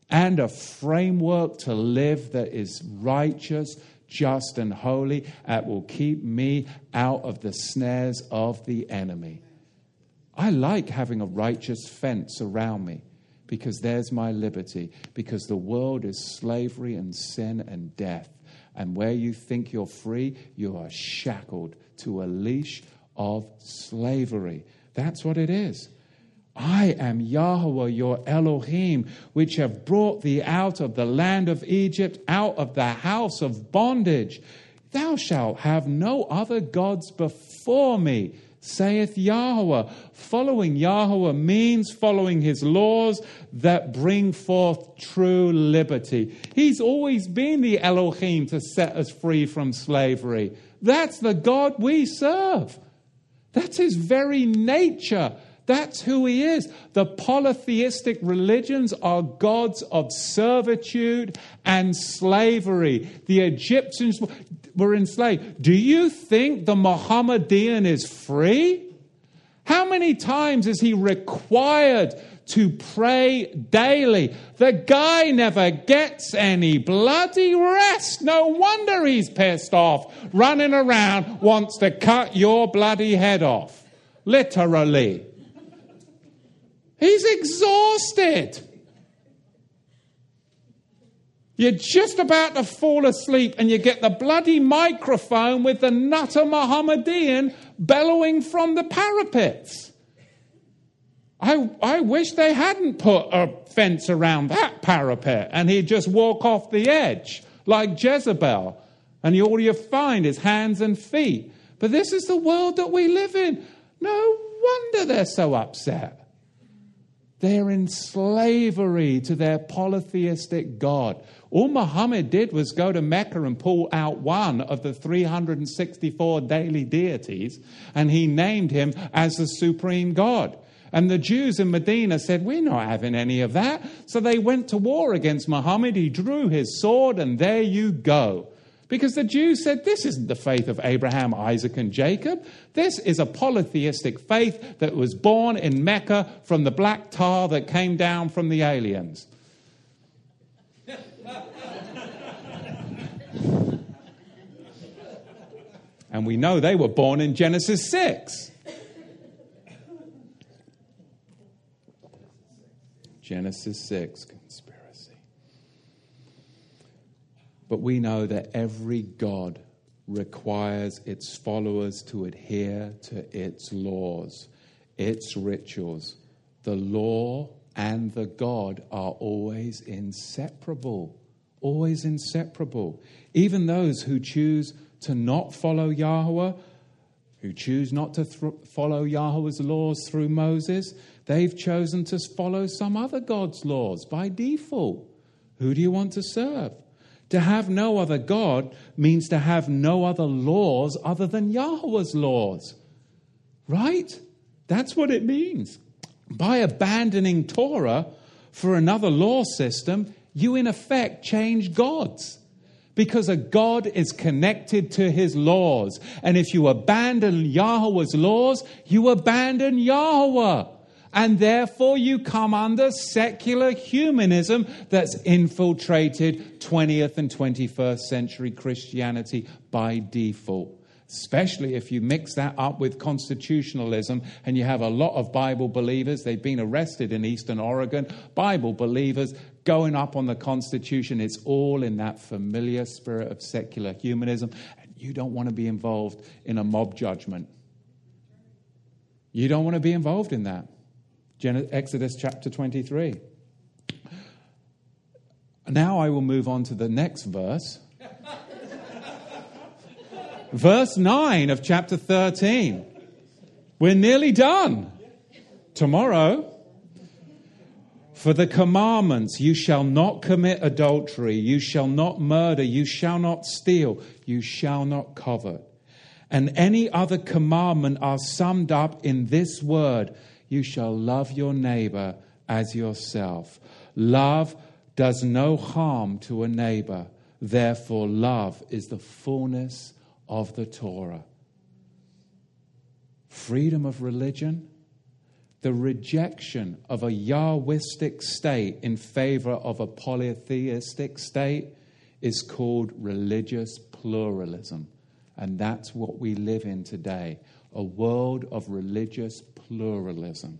And a framework to live that is righteous, just, and holy, that will keep me out of the snares of the enemy. I like having a righteous fence around me because there's my liberty, because the world is slavery and sin and death. And where you think you're free, you are shackled to a leash of slavery. That's what it is. I am Yahweh your Elohim, which have brought thee out of the land of Egypt, out of the house of bondage. Thou shalt have no other gods before me saith Yahweh. Following Yahweh means following his laws that bring forth true liberty. He's always been the Elohim to set us free from slavery. That's the God we serve. That's his very nature. That's who he is. The polytheistic religions are gods of servitude and slavery. The Egyptians were enslaved. Do you think the Mohammedan is free? How many times is he required to pray daily? The guy never gets any bloody rest. No wonder he's pissed off, running around, wants to cut your bloody head off. Literally. He's exhausted. You're just about to fall asleep and you get the bloody microphone with the nutter Mohammedan bellowing from the parapets. I, I wish they hadn't put a fence around that parapet and he'd just walk off the edge like Jezebel and all you find is hands and feet. But this is the world that we live in. No wonder they're so upset. They're in slavery to their polytheistic God. All Muhammad did was go to Mecca and pull out one of the 364 daily deities, and he named him as the supreme God. And the Jews in Medina said, We're not having any of that. So they went to war against Muhammad. He drew his sword, and there you go. Because the Jews said, This isn't the faith of Abraham, Isaac, and Jacob. This is a polytheistic faith that was born in Mecca from the black tar that came down from the aliens. <laughs> and we know they were born in Genesis 6. Genesis 6, But we know that every God requires its followers to adhere to its laws, its rituals. The law and the God are always inseparable, always inseparable. Even those who choose to not follow Yahweh, who choose not to th- follow Yahweh's laws through Moses, They've chosen to follow some other God's laws by default. Who do you want to serve? To have no other God means to have no other laws other than Yahweh's laws. Right? That's what it means. By abandoning Torah for another law system, you in effect change gods. Because a God is connected to his laws. And if you abandon Yahweh's laws, you abandon Yahweh and therefore you come under secular humanism that's infiltrated 20th and 21st century Christianity by default. Especially if you mix that up with constitutionalism and you have a lot of Bible believers, they've been arrested in Eastern Oregon, Bible believers going up on the Constitution. It's all in that familiar spirit of secular humanism. And you don't want to be involved in a mob judgment. You don't want to be involved in that. Exodus chapter 23. Now I will move on to the next verse. <laughs> verse 9 of chapter 13. We're nearly done. Tomorrow, for the commandments, you shall not commit adultery, you shall not murder, you shall not steal, you shall not covet. And any other commandment are summed up in this word you shall love your neighbor as yourself. Love does no harm to a neighbor. Therefore, love is the fullness of the Torah. Freedom of religion, the rejection of a Yahwistic state in favor of a polytheistic state is called religious pluralism. And that's what we live in today a world of religious pluralism.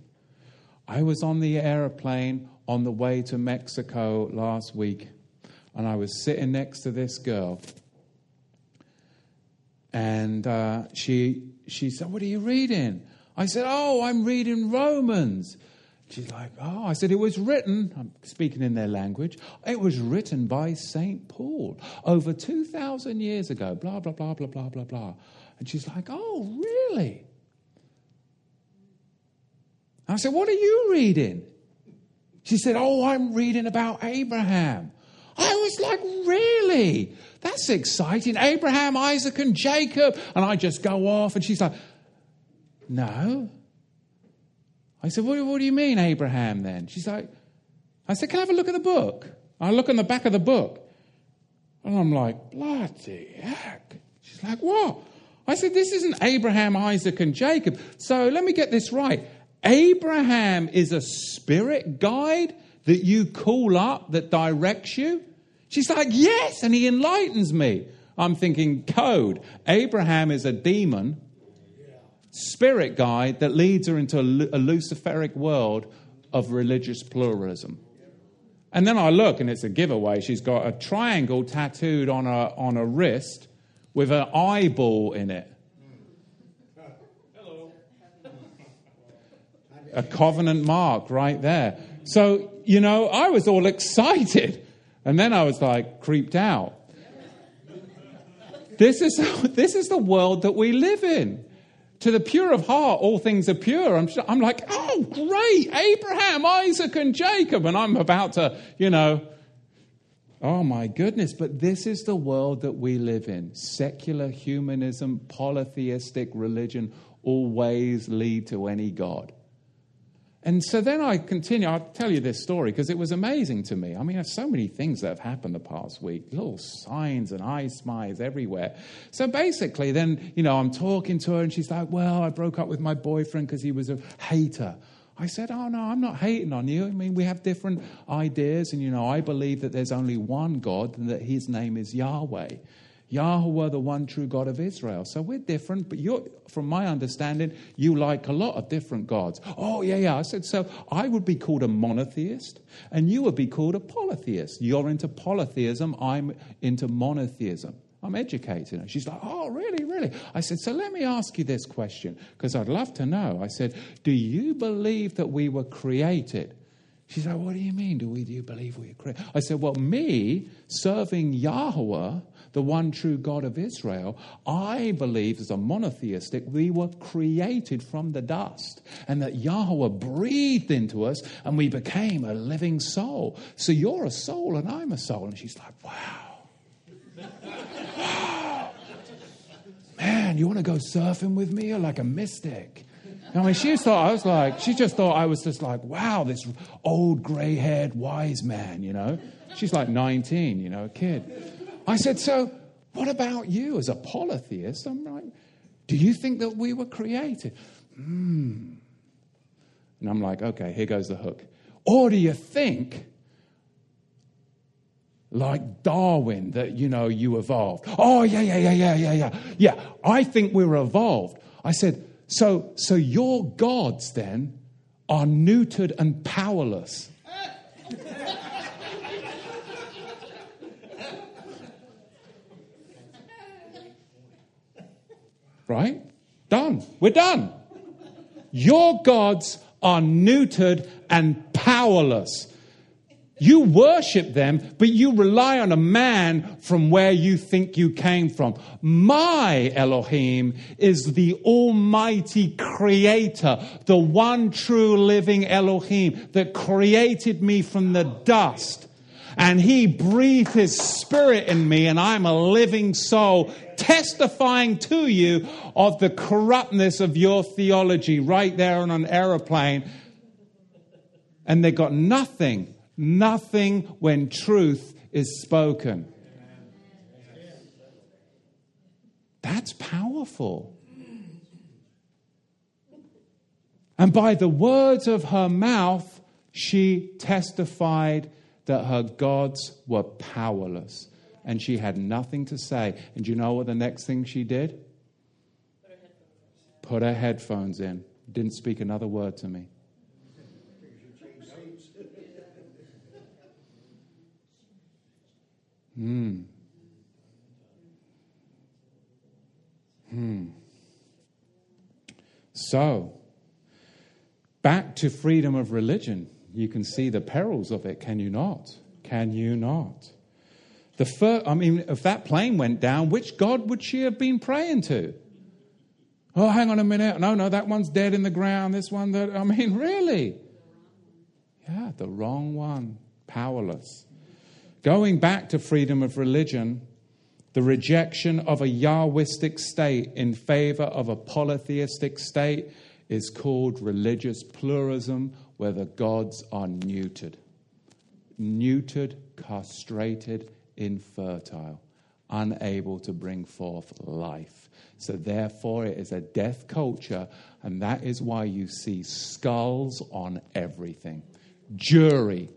I was on the airplane on the way to Mexico last week, and I was sitting next to this girl. And uh, she, she said, What are you reading? I said, Oh, I'm reading Romans. She's like, Oh, I said, It was written, I'm speaking in their language, it was written by St. Paul over 2,000 years ago, blah, blah, blah, blah, blah, blah, blah. And she's like, Oh, really? I said, What are you reading? She said, Oh, I'm reading about Abraham. I was like, Really? That's exciting. Abraham, Isaac, and Jacob. And I just go off, and she's like, No. I said, What, what do you mean, Abraham, then? She's like, I said, Can I have a look at the book? I look in the back of the book. And I'm like, Bloody heck. She's like, What? I said, This isn't Abraham, Isaac, and Jacob. So let me get this right. Abraham is a spirit guide that you call up that directs you? She's like, Yes, and he enlightens me. I'm thinking, code. Abraham is a demon, spirit guide that leads her into a, Luciferic world of religious pluralism. And then I look and it's a giveaway. She's got a triangle tattooed on her, on her wrist with an eyeball in it. a covenant mark right there. So, you know, I was all excited. And then I was like creeped out. This is, <laughs> this is the world that we live in. To the pure of heart, all things are pure. I'm, I'm like, oh, great, Abraham, Isaac, and Jacob. And I'm about to, you know, oh my goodness. But this is the world that we live in secular humanism, polytheistic religion always lead to any God. And so then I continue. I'll tell you this story because it was amazing to me. I mean, there's so many things that have happened the past week, little signs and I spies everywhere. So basically, then, you know, I'm talking to her and she's like, Well, I broke up with my boyfriend because he was a hater. I said, Oh, no, I'm not hating on you. I mean, we have different ideas, and, you know, I believe that there's only one God and that his name is Yahweh. Yahweh, the one true God of Israel. So we're different, but you're, from my understanding, you like a lot of different gods. Oh, yeah, yeah. I said, so I would be called a monotheist, and you would be called a polytheist. You're into polytheism, I'm into monotheism. I'm educating her. She's like, oh, really, really? I said, so let me ask you this question, because I'd love to know. I said, do you believe that we were created? She's like, what do you mean? Do we do you believe we were created? I said, well, me serving Yahweh the one true God of Israel, I believe as a monotheistic, we were created from the dust and that Yahweh breathed into us and we became a living soul. So you're a soul and I'm a soul. And she's like, wow. Man, you want to go surfing with me? You're like a mystic. I mean, she thought I was like, she just thought I was just like, wow, this old gray haired wise man, you know? She's like 19, you know, a kid. I said, So what about you as a polytheist? I'm like, Do you think that we were created? Hmm. And I'm like, Okay, here goes the hook. Or do you think, like Darwin, that, you know, you evolved? Oh, yeah, yeah, yeah, yeah, yeah, yeah. Yeah, I think we were evolved. I said, so, so your gods then are neutered and powerless. Right? Done. We're done. Your gods are neutered and powerless. You worship them, but you rely on a man from where you think you came from. My Elohim is the Almighty Creator, the one true living Elohim that created me from the dust and he breathed his spirit in me, and I'm a living soul, testifying to you of the corruptness of your theology right there on an aeroplane. And they got nothing, nothing when truth is spoken. That's powerful. And by the words of her mouth, she testified that her gods were powerless and she had nothing to say. And you know what the next thing she did? Put her headphones in. Didn't speak another word to me. Hmm. Hmm. So, back to freedom of religion you can see the perils of it, can you not? Can you not? The first, I mean, if that plane went down, which God would she have been praying to? Oh, hang on a minute. No, no, that one's dead in the ground. This one, that, I mean, <laughs> really? Yeah, the wrong one. Powerless. Going back to freedom of religion, the rejection of a Yahwistic state in favor of a polytheistic state is called religious pluralism where the gods are neutered. Neutered, castrated, infertile, unable to bring forth life. So, therefore, it is a death culture, and that is why you see skulls on everything jewelry,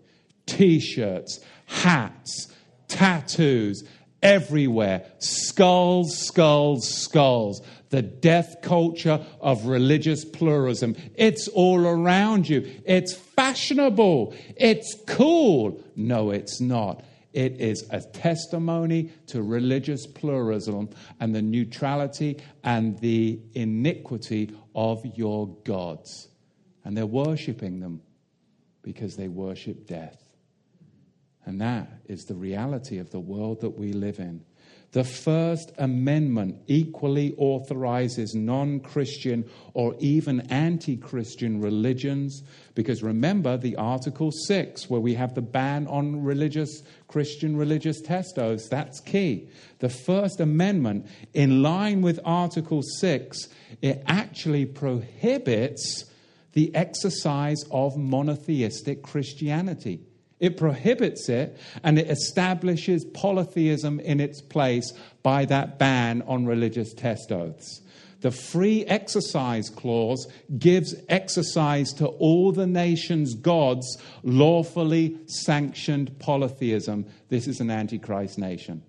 t shirts, hats, tattoos, everywhere. Skulls, skulls, skulls the death culture of religious pluralism. It's all around you. It's fashionable. It's cool. No, it's not. It is a testimony to religious pluralism and the neutrality and the iniquity of your gods. And they're worshiping them because they worship death. And that is the reality of the world that we live in. The First Amendment equally authorizes non Christian or even anti Christian religions, because remember the Article 6, where we have the ban on religious, Christian religious test oaths, that's key. The First Amendment, in line with Article 6, it actually prohibits the exercise of monotheistic Christianity. It prohibits it and it establishes polytheism in its place by that ban on religious test oaths. The free exercise clause gives exercise to all the nation's gods lawfully sanctioned polytheism. This is an antichrist nation.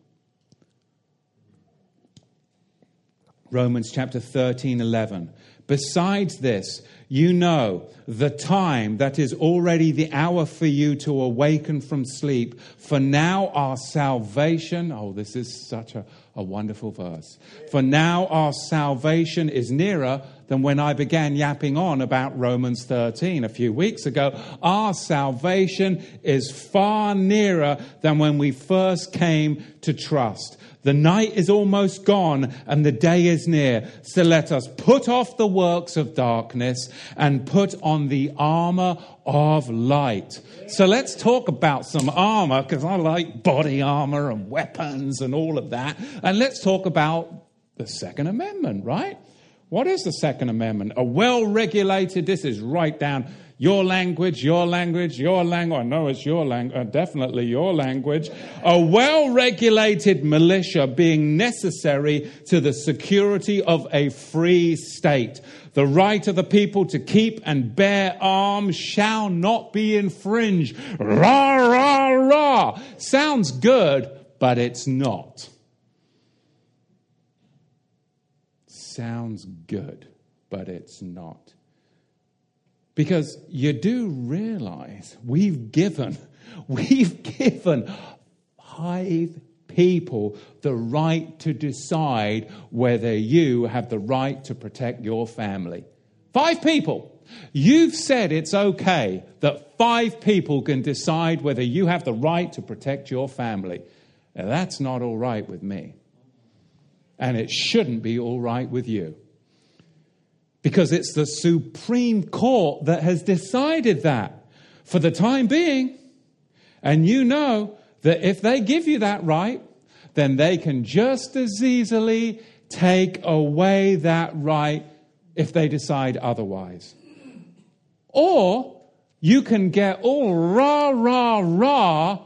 Romans chapter 13, 11. Besides this, you know the time that is already the hour for you to awaken from sleep. For now our salvation, oh, this is such a, a wonderful verse. For now our salvation is nearer than when I began yapping on about Romans 13 a few weeks ago. Our salvation is far nearer than when we first came to trust. The night is almost gone and the day is near. So let us put off the works of darkness and put on the armor of light. So let's talk about some armor because I like body armor and weapons and all of that. And let's talk about the Second Amendment, right? What is the Second Amendment? A well regulated, this is right down your language, your language, your language. I know it's your language, uh, definitely your language. A well regulated militia being necessary to the security of a free state. The right of the people to keep and bear arms shall not be infringed. Rah, rah, rah. Sounds good, but it's not. Sounds good, but it's not. Because you do realize we've given, <laughs> we've given five people the right to decide whether you have the right to protect your family. Five people. You've said it's okay that five people can decide whether you have the right to protect your family. Now, that's not all right with me. And it shouldn't be all right with you because it's the Supreme Court that has decided that for the time being. And you know that if they give you that right, then they can just as easily take away that right if they decide otherwise. Or you can get all rah, rah, rah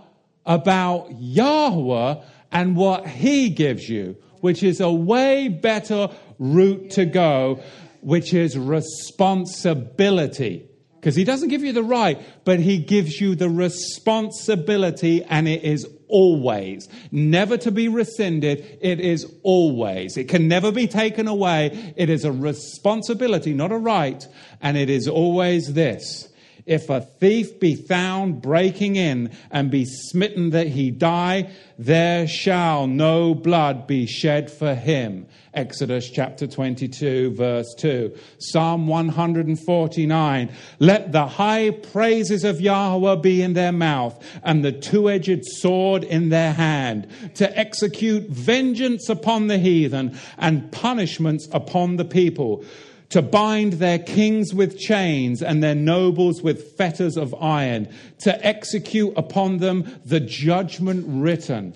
about Yahweh and what He gives you, which is a way better route to go which is responsibility. Because he doesn't give you the right, but he gives you the responsibility, and it is always, never to be rescinded. It is always. It can never be taken away. It is a responsibility, not a right, and it is always this. If a thief be found breaking in and be smitten that he die, there shall no blood be shed for him. Exodus chapter 22, verse 2. Psalm 149. Let the high praises of Yahweh be in their mouth and the two edged sword in their hand to execute vengeance upon the heathen and punishments upon the people to bind their kings with chains and their nobles with fetters of iron, to execute upon them the judgment written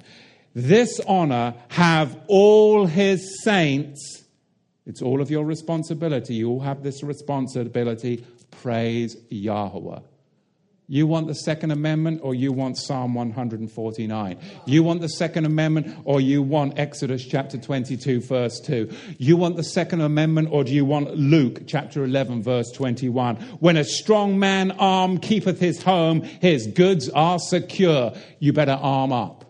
this honor have all his saints. It's all of your responsibility. You all have this responsibility. Praise Yahweh. You want the Second Amendment or you want Psalm 149? You want the Second Amendment or you want Exodus chapter 22, verse 2? You want the Second Amendment or do you want Luke chapter 11, verse 21? When a strong man armed keepeth his home, his goods are secure. You better arm up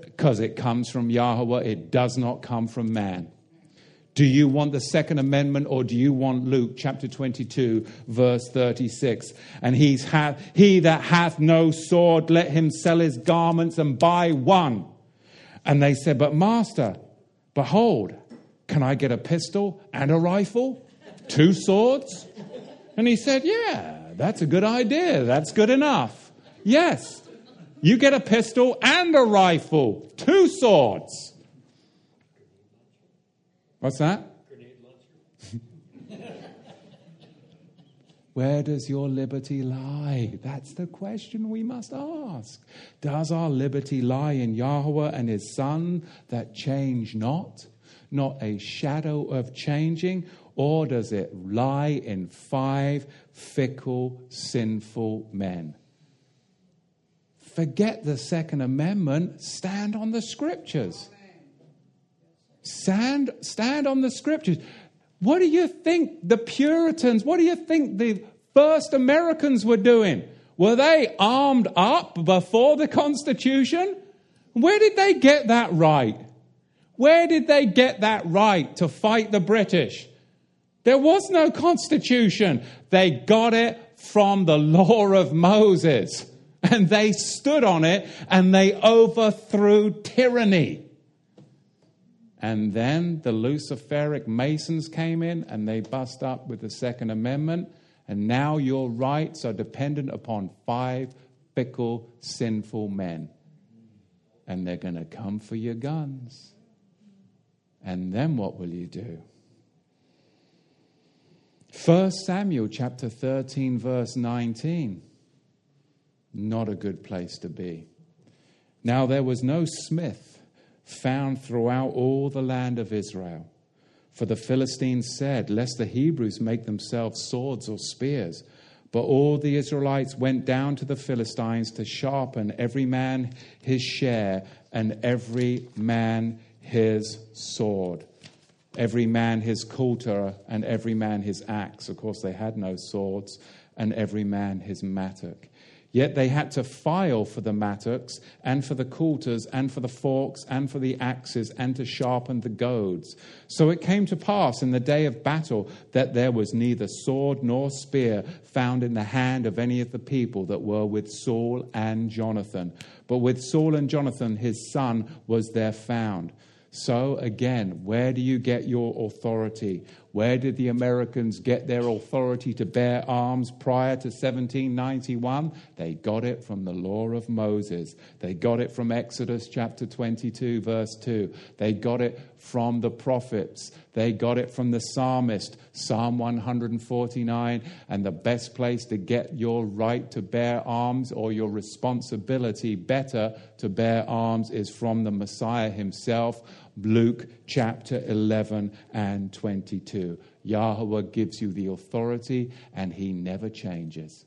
because it comes from Yahweh, it does not come from man. Do you want the Second Amendment or do you want Luke chapter 22, verse 36? And he's ha- he that hath no sword, let him sell his garments and buy one. And they said, But master, behold, can I get a pistol and a rifle? Two swords? And he said, Yeah, that's a good idea. That's good enough. Yes. You get a pistol and a rifle, two swords. What's that? <laughs> Where does your liberty lie? That's the question we must ask. Does our liberty lie in Yahweh and His Son that change not? Not a shadow of changing? Or does it lie in five fickle, sinful men? Forget the Second Amendment, stand on the Scriptures. Stand, stand on the Scriptures. What do you think the Puritans, what do you think the first Americans were doing? Were they armed up before the Constitution? Where did they get that right? Where did they get that right to fight the British? There was no Constitution. They got it from the law of Moses. And they stood on it and they overthrew tyranny. And then the Luciferic Masons came in and they bust up with the Second Amendment. And now your rights are dependent upon five fickle, sinful men. And they're going to come for your guns. And then what will you do? 1 Samuel chapter 13, verse 19. Not a good place to be. Now there was no smith found throughout all the land of Israel. For the Philistines said, Lest the Hebrews make themselves swords or spears. But all the Israelites went down to the Philistines to sharpen every man his share and every man his sword. Every man his coulter and every man his axe. Of course, they had no swords, and every man his mattock. Yet they had to file for the mattocks and for the coulters and for the forks and for the axes and to sharpen the goads. So it came to pass in the day of battle that there was neither sword nor spear found in the hand of any of the people that were with Saul and Jonathan. But with Saul and Jonathan his son was there found. So, again, where do you get your authority? Where did the Americans get their authority to bear arms prior to 1791? They got it from the law of Moses. They got it from Exodus chapter 22, verse 2. They got it from the prophets. They got it from the psalmist, Psalm 149. And the best place to get your right to bear arms or your responsibility better to bear arms is from the Messiah himself Luke chapter 11 and 22. Yahweh gives you the authority and he never changes.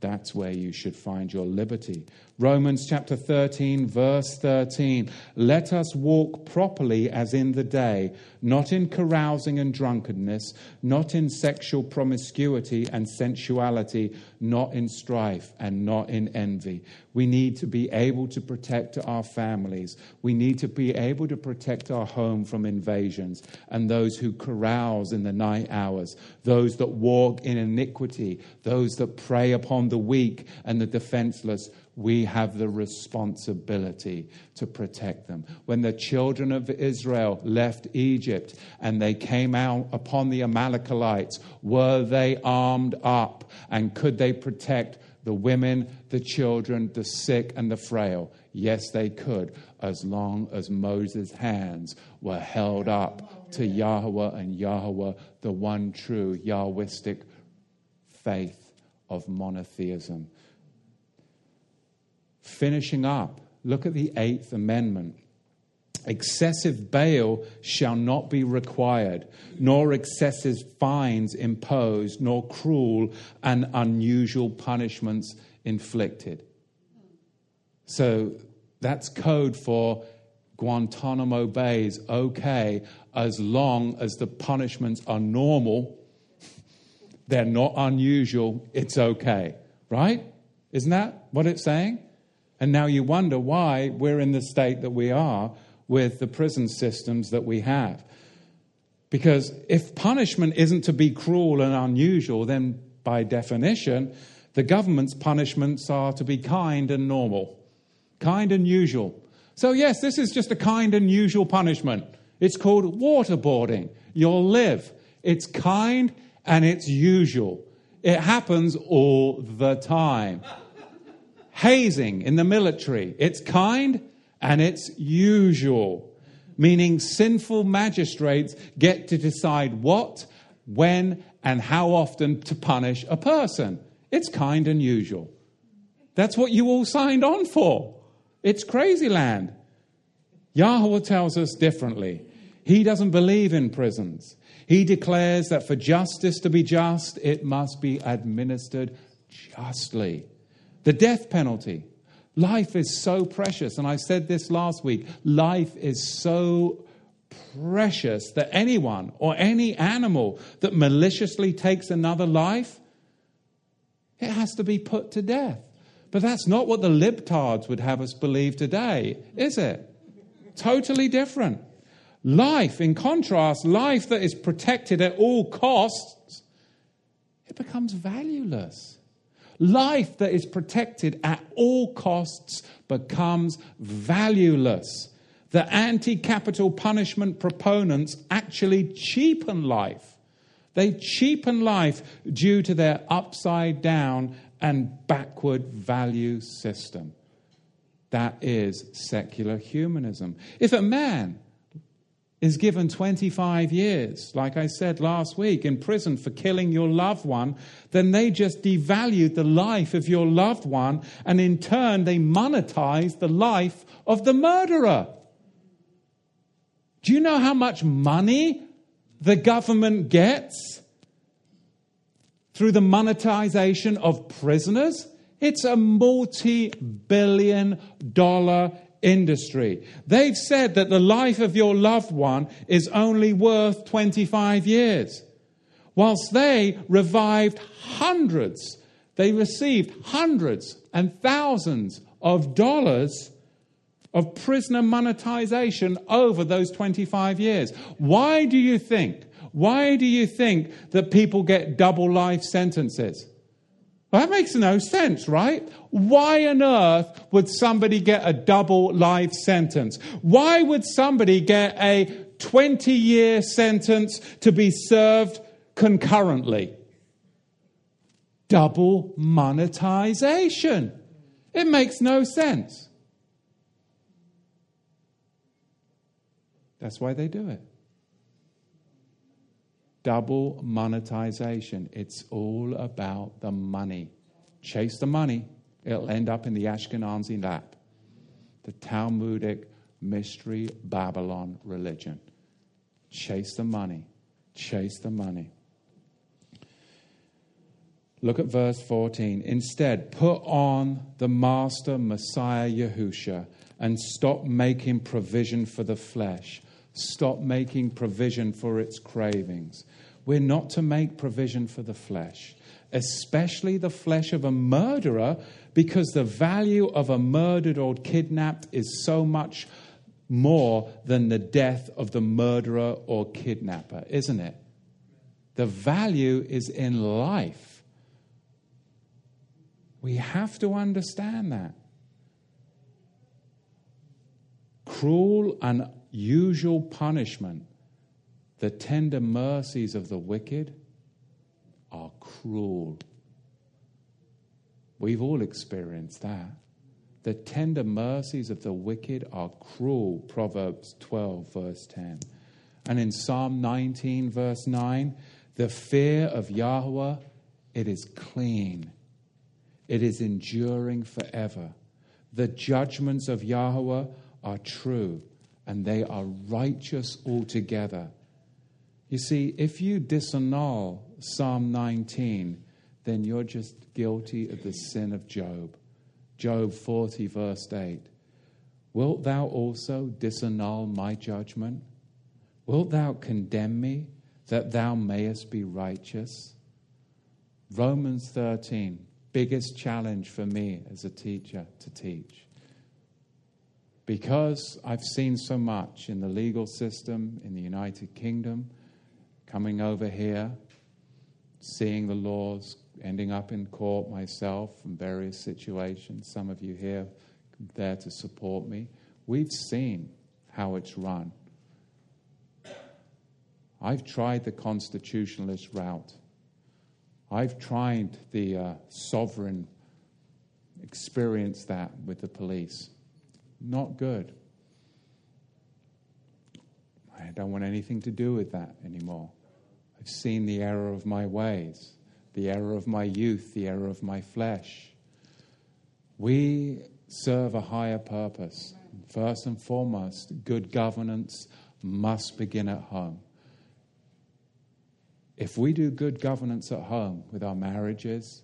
That's where you should find your liberty. Romans chapter 13, verse 13. Let us walk properly as in the day, not in carousing and drunkenness, not in sexual promiscuity and sensuality, not in strife and not in envy. We need to be able to protect our families. We need to be able to protect our home from invasions and those who carouse in the night hours, those that walk in iniquity, those that prey upon the weak and the defenseless we have the responsibility to protect them. When the children of Israel left Egypt and they came out upon the Amalekites, were they armed up? And could they protect the women, the children, the sick, and the frail? Yes, they could, as long as Moses' hands were held up to Yahweh and Yahweh, the one true Yahwistic faith of monotheism. Finishing up, look at the Eighth Amendment. Excessive bail shall not be required, nor excessive fines imposed, nor cruel and unusual punishments inflicted. So that's code for Guantanamo Bay is okay as long as the punishments are normal, they're not unusual, it's okay, right? Isn't that what it's saying? And now you wonder why we're in the state that we are with the prison systems that we have. Because if punishment isn't to be cruel and unusual, then by definition, the government's punishments are to be kind and normal, kind and usual. So, yes, this is just a kind and usual punishment. It's called waterboarding. You'll live. It's kind and it's usual. It happens all the time. Hazing in the military. It's kind and it's usual, meaning sinful magistrates get to decide what, when, and how often to punish a person. It's kind and usual. That's what you all signed on for. It's crazy land. Yahweh tells us differently. He doesn't believe in prisons. He declares that for justice to be just, it must be administered justly. The death penalty. Life is so precious. And I said this last week life is so precious that anyone or any animal that maliciously takes another life, it has to be put to death. But that's not what the libtards would have us believe today, is it? Totally different. Life, in contrast, life that is protected at all costs, it becomes valueless. Life that is protected at all costs becomes valueless. The anti capital punishment proponents actually cheapen life. They cheapen life due to their upside down and backward value system. That is secular humanism. If a man is given 25 years, like I said last week, in prison for killing your loved one, then they just devalued the life of your loved one, and in turn, they monetized the life of the murderer. Do you know how much money the government gets through the monetization of prisoners? It's a multi billion dollar industry. They've said that the life of your loved one is only worth 25 years. Whilst they revived hundreds, they received hundreds and thousands of dollars of prisoner monetization over those 25 years. Why do you think? Why do you think that people get double life sentences? That makes no sense, right? Why on earth would somebody get a double life sentence? Why would somebody get a 20 year sentence to be served concurrently? Double monetization. It makes no sense. That's why they do it double monetization. It's all about the money. Chase the money, it'll end up in the Ashkenazi lap. The Talmudic mystery Babylon religion. Chase the money. Chase the money. Look at verse 14. Instead, put on the Master Messiah Yahusha and stop making provision for the flesh. Stop making provision for its cravings. We're not to make provision for the flesh, especially the flesh of a murderer, because the value of a murdered or kidnapped is so much more than the death of the murderer or kidnapper, isn't it? The value is in life. We have to understand that. Cruel and usual punishment the tender mercies of the wicked are cruel. We've all experienced that. The tender mercies of the wicked are cruel. Proverbs 12, verse 10. And in Psalm 19, verse 9, the fear of Yahweh, it is clean, it is enduring forever. The judgments of Yahweh are true, and they are righteous altogether. You see, if you disannul Psalm 19, then you're just guilty of the sin of Job. Job 40, verse 8. Wilt thou also disannul my judgment? Wilt thou condemn me that thou mayest be righteous? Romans 13, biggest challenge for me as a teacher to teach. Because I've seen so much in the legal system in the United Kingdom coming over here, seeing the laws, ending up in court myself in various situations. Some of you here there to support me. We've seen how it's run. I've tried the constitutionalist route. I've tried the uh, sovereign experienced that with the police. Not good. I don't want anything to do with that anymore. I've seen the error of my ways, the error of my youth, the error of my flesh. We serve a higher purpose. First and foremost, good governance must begin at home. If we do good governance at home with our marriages,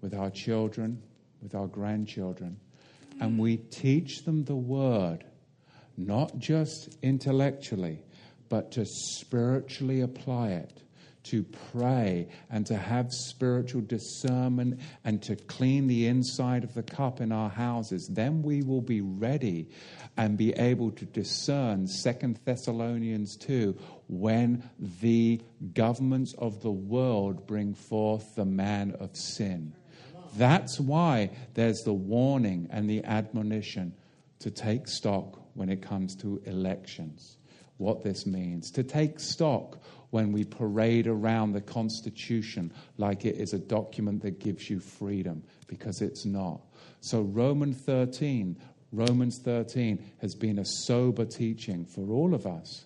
with our children, with our grandchildren, and we teach them the word, not just intellectually, but to spiritually apply it, to pray and to have spiritual discernment and to clean the inside of the cup in our houses, then we will be ready and be able to discern Second Thessalonians 2 when the governments of the world bring forth the man of sin. That's why there's the warning and the admonition to take stock when it comes to elections, what this means. To take stock when we parade around the Constitution like it is a document that gives you freedom, because it's not. So, Romans 13, Romans 13 has been a sober teaching for all of us.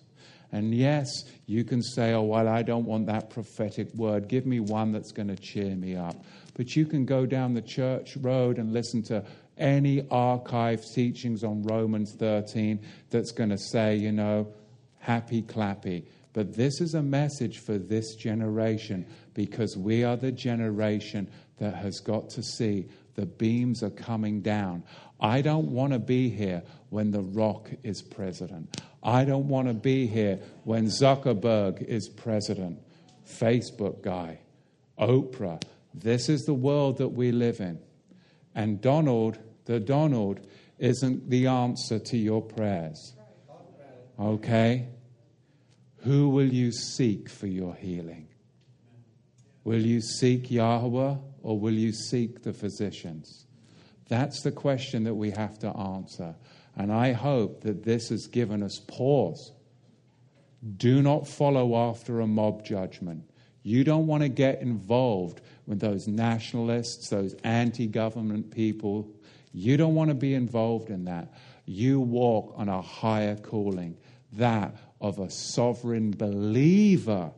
And yes, you can say, oh, well, I don't want that prophetic word. Give me one that's going to cheer me up. But you can go down the church road and listen to any archived teachings on Romans 13 that's going to say, you know, happy clappy. But this is a message for this generation because we are the generation that has got to see the beams are coming down. I don't want to be here when The Rock is president. I don't want to be here when Zuckerberg is president, Facebook guy, Oprah. This is the world that we live in. And Donald, the Donald, isn't the answer to your prayers. Okay? Who will you seek for your healing? Will you seek Yahweh or will you seek the physicians? That's the question that we have to answer. And I hope that this has given us pause. Do not follow after a mob judgment. You don't want to get involved with those nationalists, those anti government people. You don't want to be involved in that. You walk on a higher calling, that of a sovereign believer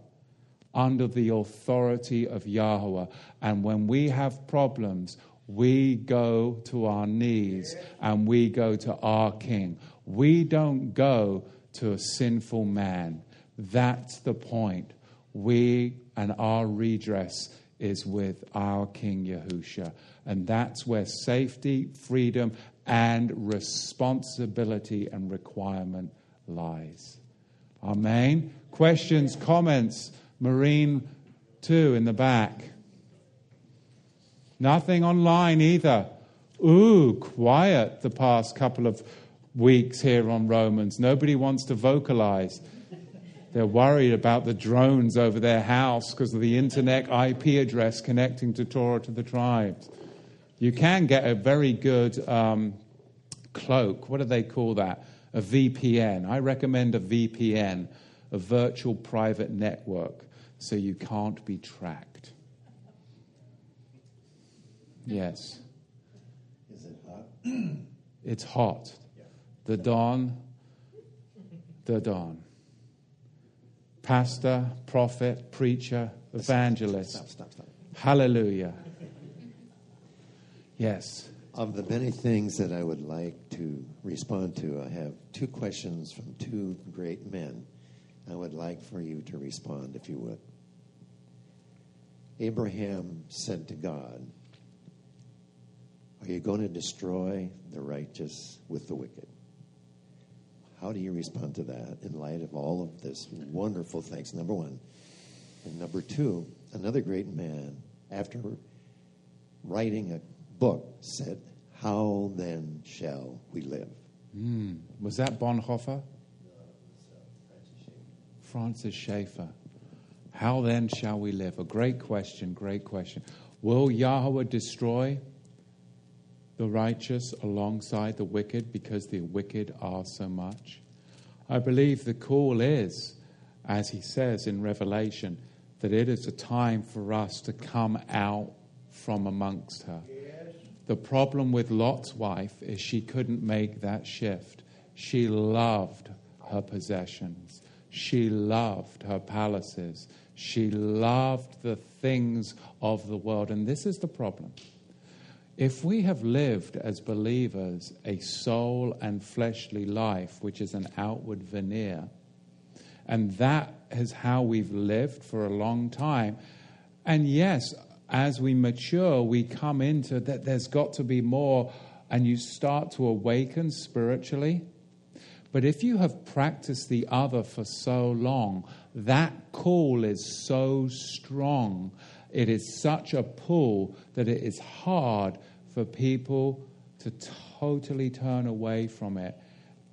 under the authority of Yahweh. And when we have problems, we go to our knees and we go to our King. We don't go to a sinful man. That's the point. We and our redress is with our King Yahusha. And that's where safety, freedom, and responsibility and requirement lies. Amen. Questions, comments? Marine 2 in the back. Nothing online either. Ooh, quiet the past couple of weeks here on Romans. Nobody wants to vocalize. They're worried about the drones over their house because of the internet IP address connecting to Torah to the tribes. You can get a very good um, cloak. What do they call that? A VPN. I recommend a VPN, a virtual private network, so you can't be tracked. Yes. Is it hot? it's hot. The dawn, the dawn. Pastor, prophet, preacher, evangelist. Stop, stop, stop. Hallelujah. Yes. Of the many things that I would like to respond to, I have two questions from two great men. I would like for you to respond, if you would. Abraham said to God, Are you going to destroy the righteous with the wicked? How do you respond to that in light of all of this wonderful things? Number one. And number two, another great man, after writing a book, said, How then shall we live? Mm. Was that Bonhoeffer? Francis Schaeffer. How then shall we live? A great question, great question. Will Yahweh destroy the righteous alongside the wicked because the wicked are so much? I believe the call is, as he says in Revelation, that it is a time for us to come out from amongst her. The problem with Lot's wife is she couldn't make that shift. She loved her possessions, she loved her palaces, she loved the things of the world. And this is the problem. If we have lived as believers a soul and fleshly life, which is an outward veneer, and that is how we've lived for a long time, and yes, as we mature, we come into that there's got to be more, and you start to awaken spiritually. But if you have practiced the other for so long, that call is so strong. It is such a pull that it is hard for people to totally turn away from it.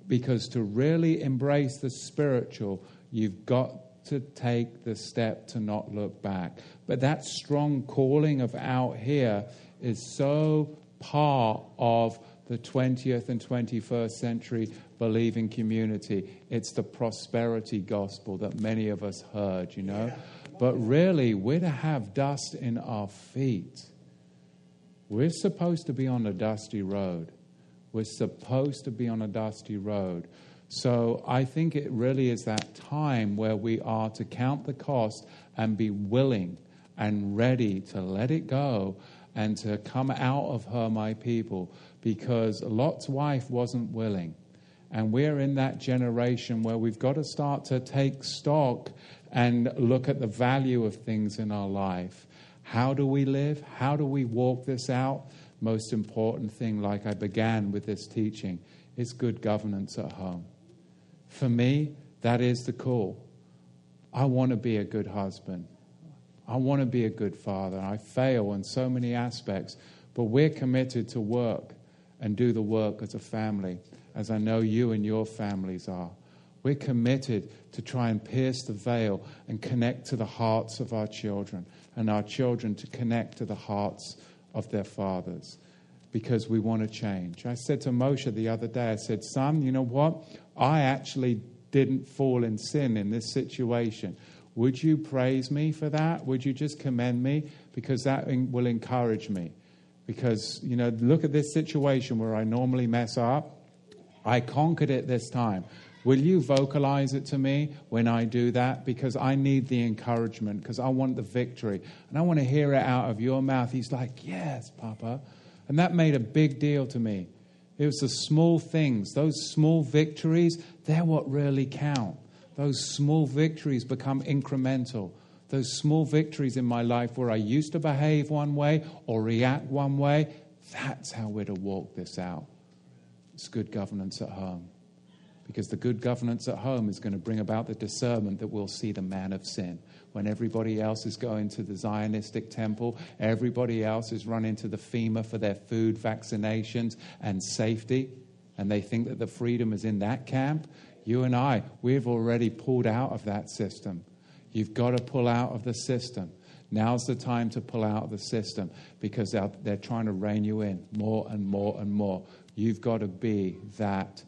Because to really embrace the spiritual, you've got to take the step to not look back. But that strong calling of out here is so part of the 20th and 21st century believing community. It's the prosperity gospel that many of us heard, you know. But really, we're to have dust in our feet. We're supposed to be on a dusty road. We're supposed to be on a dusty road. So I think it really is that time where we are to count the cost and be willing and ready to let it go and to come out of her, my people, because Lot's wife wasn't willing. And we're in that generation where we've got to start to take stock and look at the value of things in our life. How do we live? How do we walk this out? Most important thing, like I began with this teaching, is good governance at home. For me, that is the call. I want to be a good husband. I want to be a good father. I fail in so many aspects, but we're committed to work and do the work as a family, as I know you and your families are. We're committed to try and pierce the veil and connect to the hearts of our children, and our children to connect to the hearts of their fathers because we want to change. I said to Moshe the other day, I said, Son, you know what? I actually didn't fall in sin in this situation. Would you praise me for that? Would you just commend me? Because that will encourage me. Because, you know, look at this situation where I normally mess up. I conquered it this time. Will you vocalize it to me when I do that? Because I need the encouragement, because I want the victory. And I want to hear it out of your mouth. He's like, Yes, Papa. And that made a big deal to me. It was the small things, those small victories, they're what really count. Those small victories become incremental. Those small victories in my life where I used to behave one way or react one way, that's how we're to walk this out. It's good governance at home. Because the good governance at home is going to bring about the discernment that we'll see the man of sin. When everybody else is going to the Zionistic temple, everybody else is running to the FEMA for their food, vaccinations, and safety, and they think that the freedom is in that camp, you and I, we've already pulled out of that system. You've got to pull out of the system. Now's the time to pull out of the system because they're, they're trying to rein you in more and more and more. You've got to be that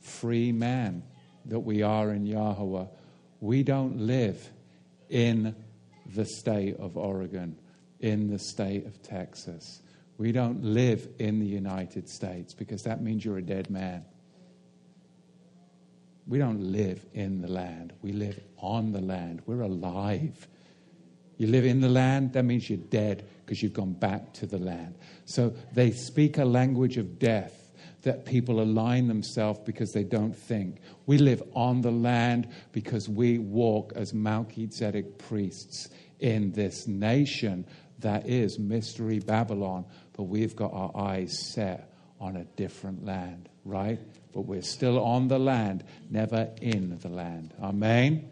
free man that we are in Yahweh. We don't live in the state of Oregon, in the state of Texas. We don't live in the United States because that means you're a dead man. We don't live in the land, we live on the land. We're alive. You live in the land, that means you're dead because you've gone back to the land. So they speak a language of death that people align themselves because they don't think. We live on the land because we walk as Melchizedek priests in this nation that is Mystery Babylon, but we've got our eyes set on a different land, right? but we're still on the land, never in the land. Amen.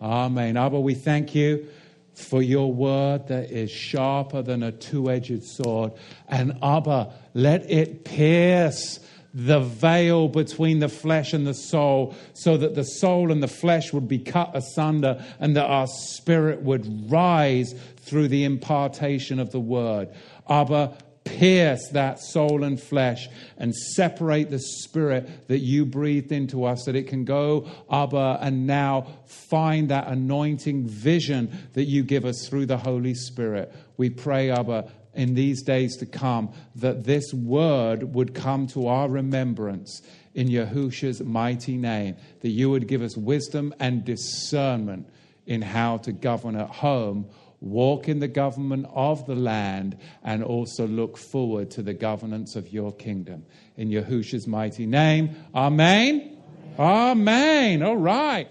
Amen. Abba, we thank you for your word that is sharper than a two edged sword. And Abba, let it pierce the veil between the flesh and the soul, so that the soul and the flesh would be cut asunder and that our spirit would rise through the impartation of the word. Abba, pierce that soul and flesh and separate the spirit that you breathed into us, that it can go, Abba, and now find that anointing vision that you give us through the Holy Spirit. We pray, Abba, in these days to come, that this word would come to our remembrance in Yahusha's mighty name, that you would give us wisdom and discernment in how to govern at home, walk in the government of the land, and also look forward to the governance of your kingdom. In Yahusha's mighty name, Amen. Amen. All right.